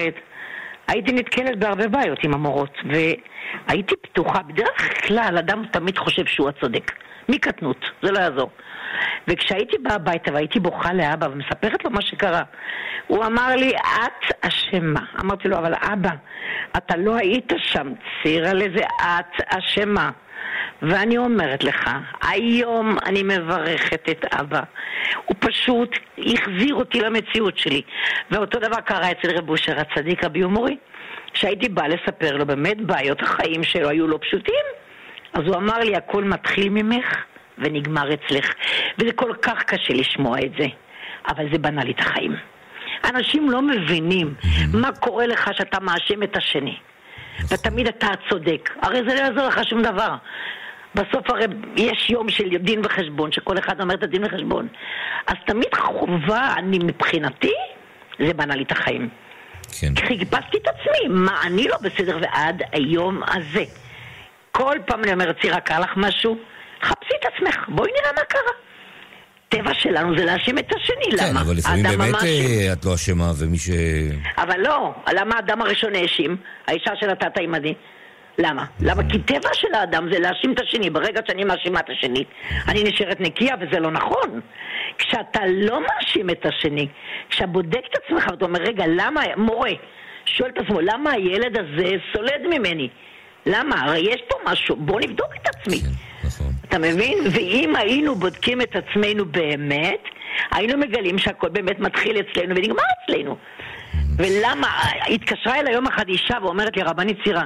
הייתי נתקלת בהרבה בעיות עם המורות, והייתי פתוחה. בדרך כלל אדם תמיד חושב שהוא הצודק. מקטנות, זה לא יעזור. וכשהייתי באה הביתה והייתי בוכה לאבא ומספרת לו מה שקרה, הוא אמר לי, את אשמה. אמרתי לו, אבל אבא, אתה לא היית שם, צירה לזה, את אשמה. ואני אומרת לך, היום אני מברכת את אבא. הוא פשוט החזיר אותי למציאות שלי. ואותו דבר קרה אצל רב אושר הצדיק, רבי ומורי. כשהייתי באה לספר לו באמת בעיות החיים שלו היו לא פשוטים, אז הוא אמר לי, הכל מתחיל ממך ונגמר אצלך. וזה כל כך קשה לשמוע את זה, אבל זה בנה לי את החיים. אנשים לא מבינים מה קורה לך שאתה מאשים את השני. ותמיד אתה הצודק. הרי זה לא יעזור לך שום דבר. בסוף הרי יש יום של דין וחשבון, שכל אחד אומר את הדין וחשבון. אז תמיד חובה, אני מבחינתי, זה בנה לי את החיים. כן. חיפשתי את עצמי, מה אני לא בסדר, ועד היום הזה. כל פעם אני אומרת, צירה, קרה לך משהו? חפשי את עצמך, בואי נראה מה קרה. טבע שלנו זה להאשים את השני, כן, למה? אבל לפעמים באמת המאשים. אה, את לא אשמה, ומי ש... אבל לא, למה האדם הראשון האשים? האישה שנתת עימדי? למה? למה? כי טבע של האדם זה להאשים את השני. ברגע שאני מאשימה את השני, אני נשארת נקייה, וזה לא נכון. כשאתה לא מאשים את השני, כשאתה בודק את עצמך ואתה אומר, רגע, למה, מורה, שואל את עצמו, למה הילד הזה סולד ממני? למה? הרי יש פה משהו, בוא נבדוק את עצמי. נכון. אתה מבין? ואם היינו בודקים את עצמנו באמת, היינו מגלים שהכל באמת מתחיל אצלנו ונגמר אצלנו. ולמה? התקשרה אליי יום אחד אישה ואומרת לי, רבנית צירה,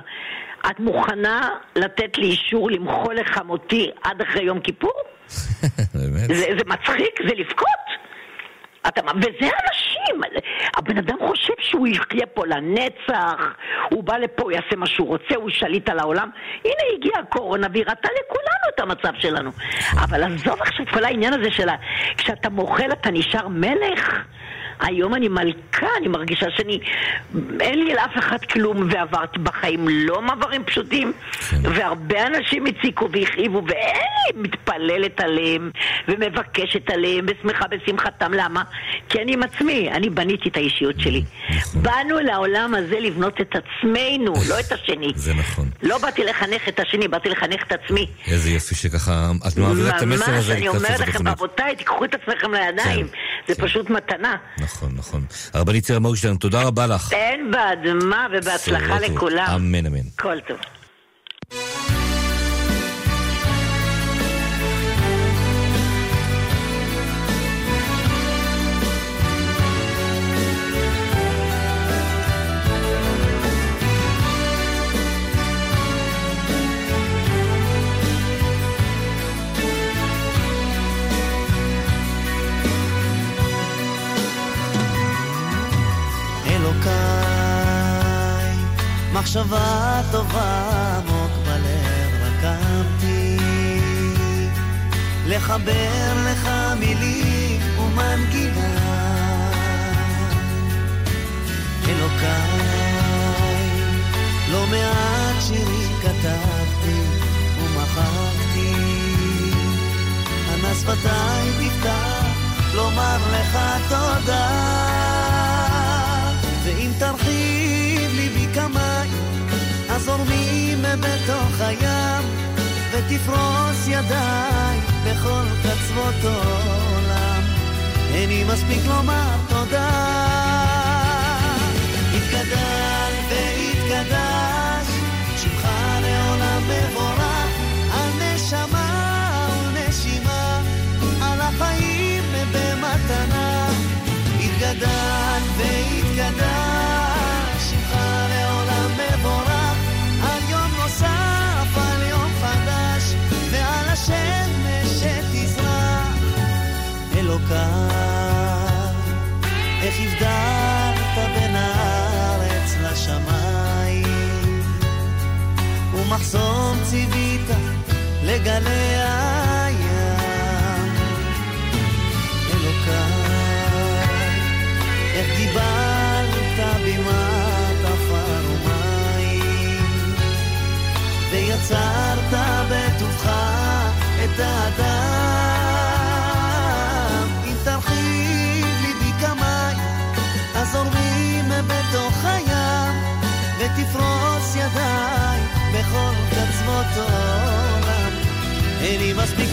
את מוכנה לתת לי אישור למחול לחמותי עד אחרי יום כיפור? באמת? זה, זה מצחיק, זה לבכות. אתה, וזה אנשים, הבן אדם חושב שהוא יחיה פה לנצח, הוא בא לפה, הוא יעשה מה שהוא רוצה, הוא שליט על העולם. הנה הגיעה הקורונה והיא ראתה לכולנו את המצב שלנו. אבל עזוב עכשיו כל העניין הזה שלה, כשאתה מוחל אתה נשאר מלך. היום אני מלכה, אני מרגישה שאני... אין לי לאף אחד כלום, ועברתי בחיים לא מעברים פשוטים, והרבה אנשים הציקו והכאיבו, ואין לי מתפללת עליהם, ומבקשת עליהם, ושמחה בשמחתם. למה? כי אני עם עצמי, אני בניתי את האישיות שלי. באנו לעולם הזה לבנות את עצמנו, לא את השני. זה נכון. לא באתי לחנך את השני, באתי לחנך את עצמי. איזה יופי שככה את מעבירה את המסר ממש, הזה אני לקראת סוף אומרת לכם. רבותיי, תיקחו את עצמכם לידיים. כן, זה פשוט מתנה. נכון, נכון. הרבנית צירה מורגשטיין, תודה רבה לך. אין באדמה ובהצלחה. לכולם. אמן, אמן. כל טוב. מחשבה טובה עמוק בלב רקמתי, לחבר לך מילים ומנגינה. אלוקיי, לא מעט שירים כתבתי ומחקתי, אנא שפתיי תפתח לומר לך תודה. ואם תרחיב ליבי כמים, הזורמים בתוך הים, ותפרוס ידיי בכל קצוות העולם, איני מספיק לומר תודה. יתגדל ויתקדש, שמך לעולם מבורך, על נשמה ונשימה, על החיים במתנה. יתגדל כאן? איך הבדלת בין הארץ לשמיים? ומחסום ציווית לגלי הים. אלוקיי, איך גיבלת בימת עפר ומים, ויצאת קצוות העולם. אין לי מספיק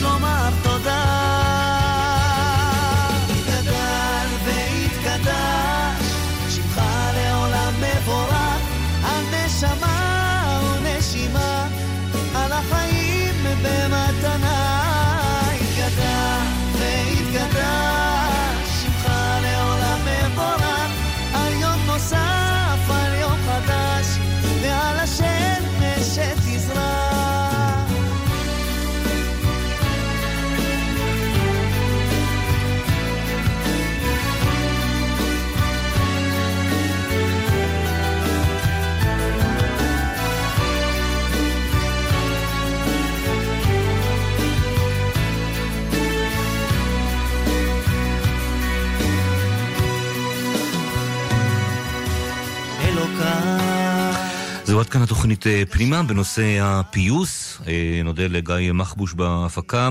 עד כאן התוכנית אה, פנימה בנושא הפיוס. אה, נודה לגיא מחבוש בהפקה,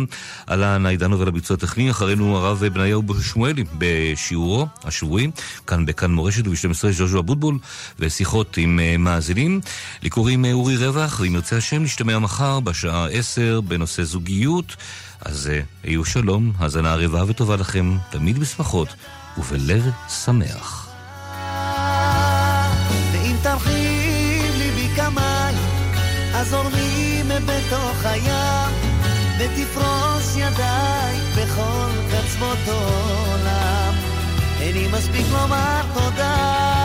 אהלן עידנו ולביצוע הטכני, אחרינו הרב בניהו שמואלי בשיעורו השבועי, כאן בכאן מורשת וב-12 ז'וז'ו אבוטבול, ושיחות עם אה, מאזינים. לקוראים אורי רווח, ואם ירצה השם נשתמע מחר בשעה 10 בנושא זוגיות. אז היו שלום, האזנה ערבה וטובה לכם, תמיד בשמחות ובלב שמח. ידיי בכל קצוות עולם. אין לי מספיק לומר תודה.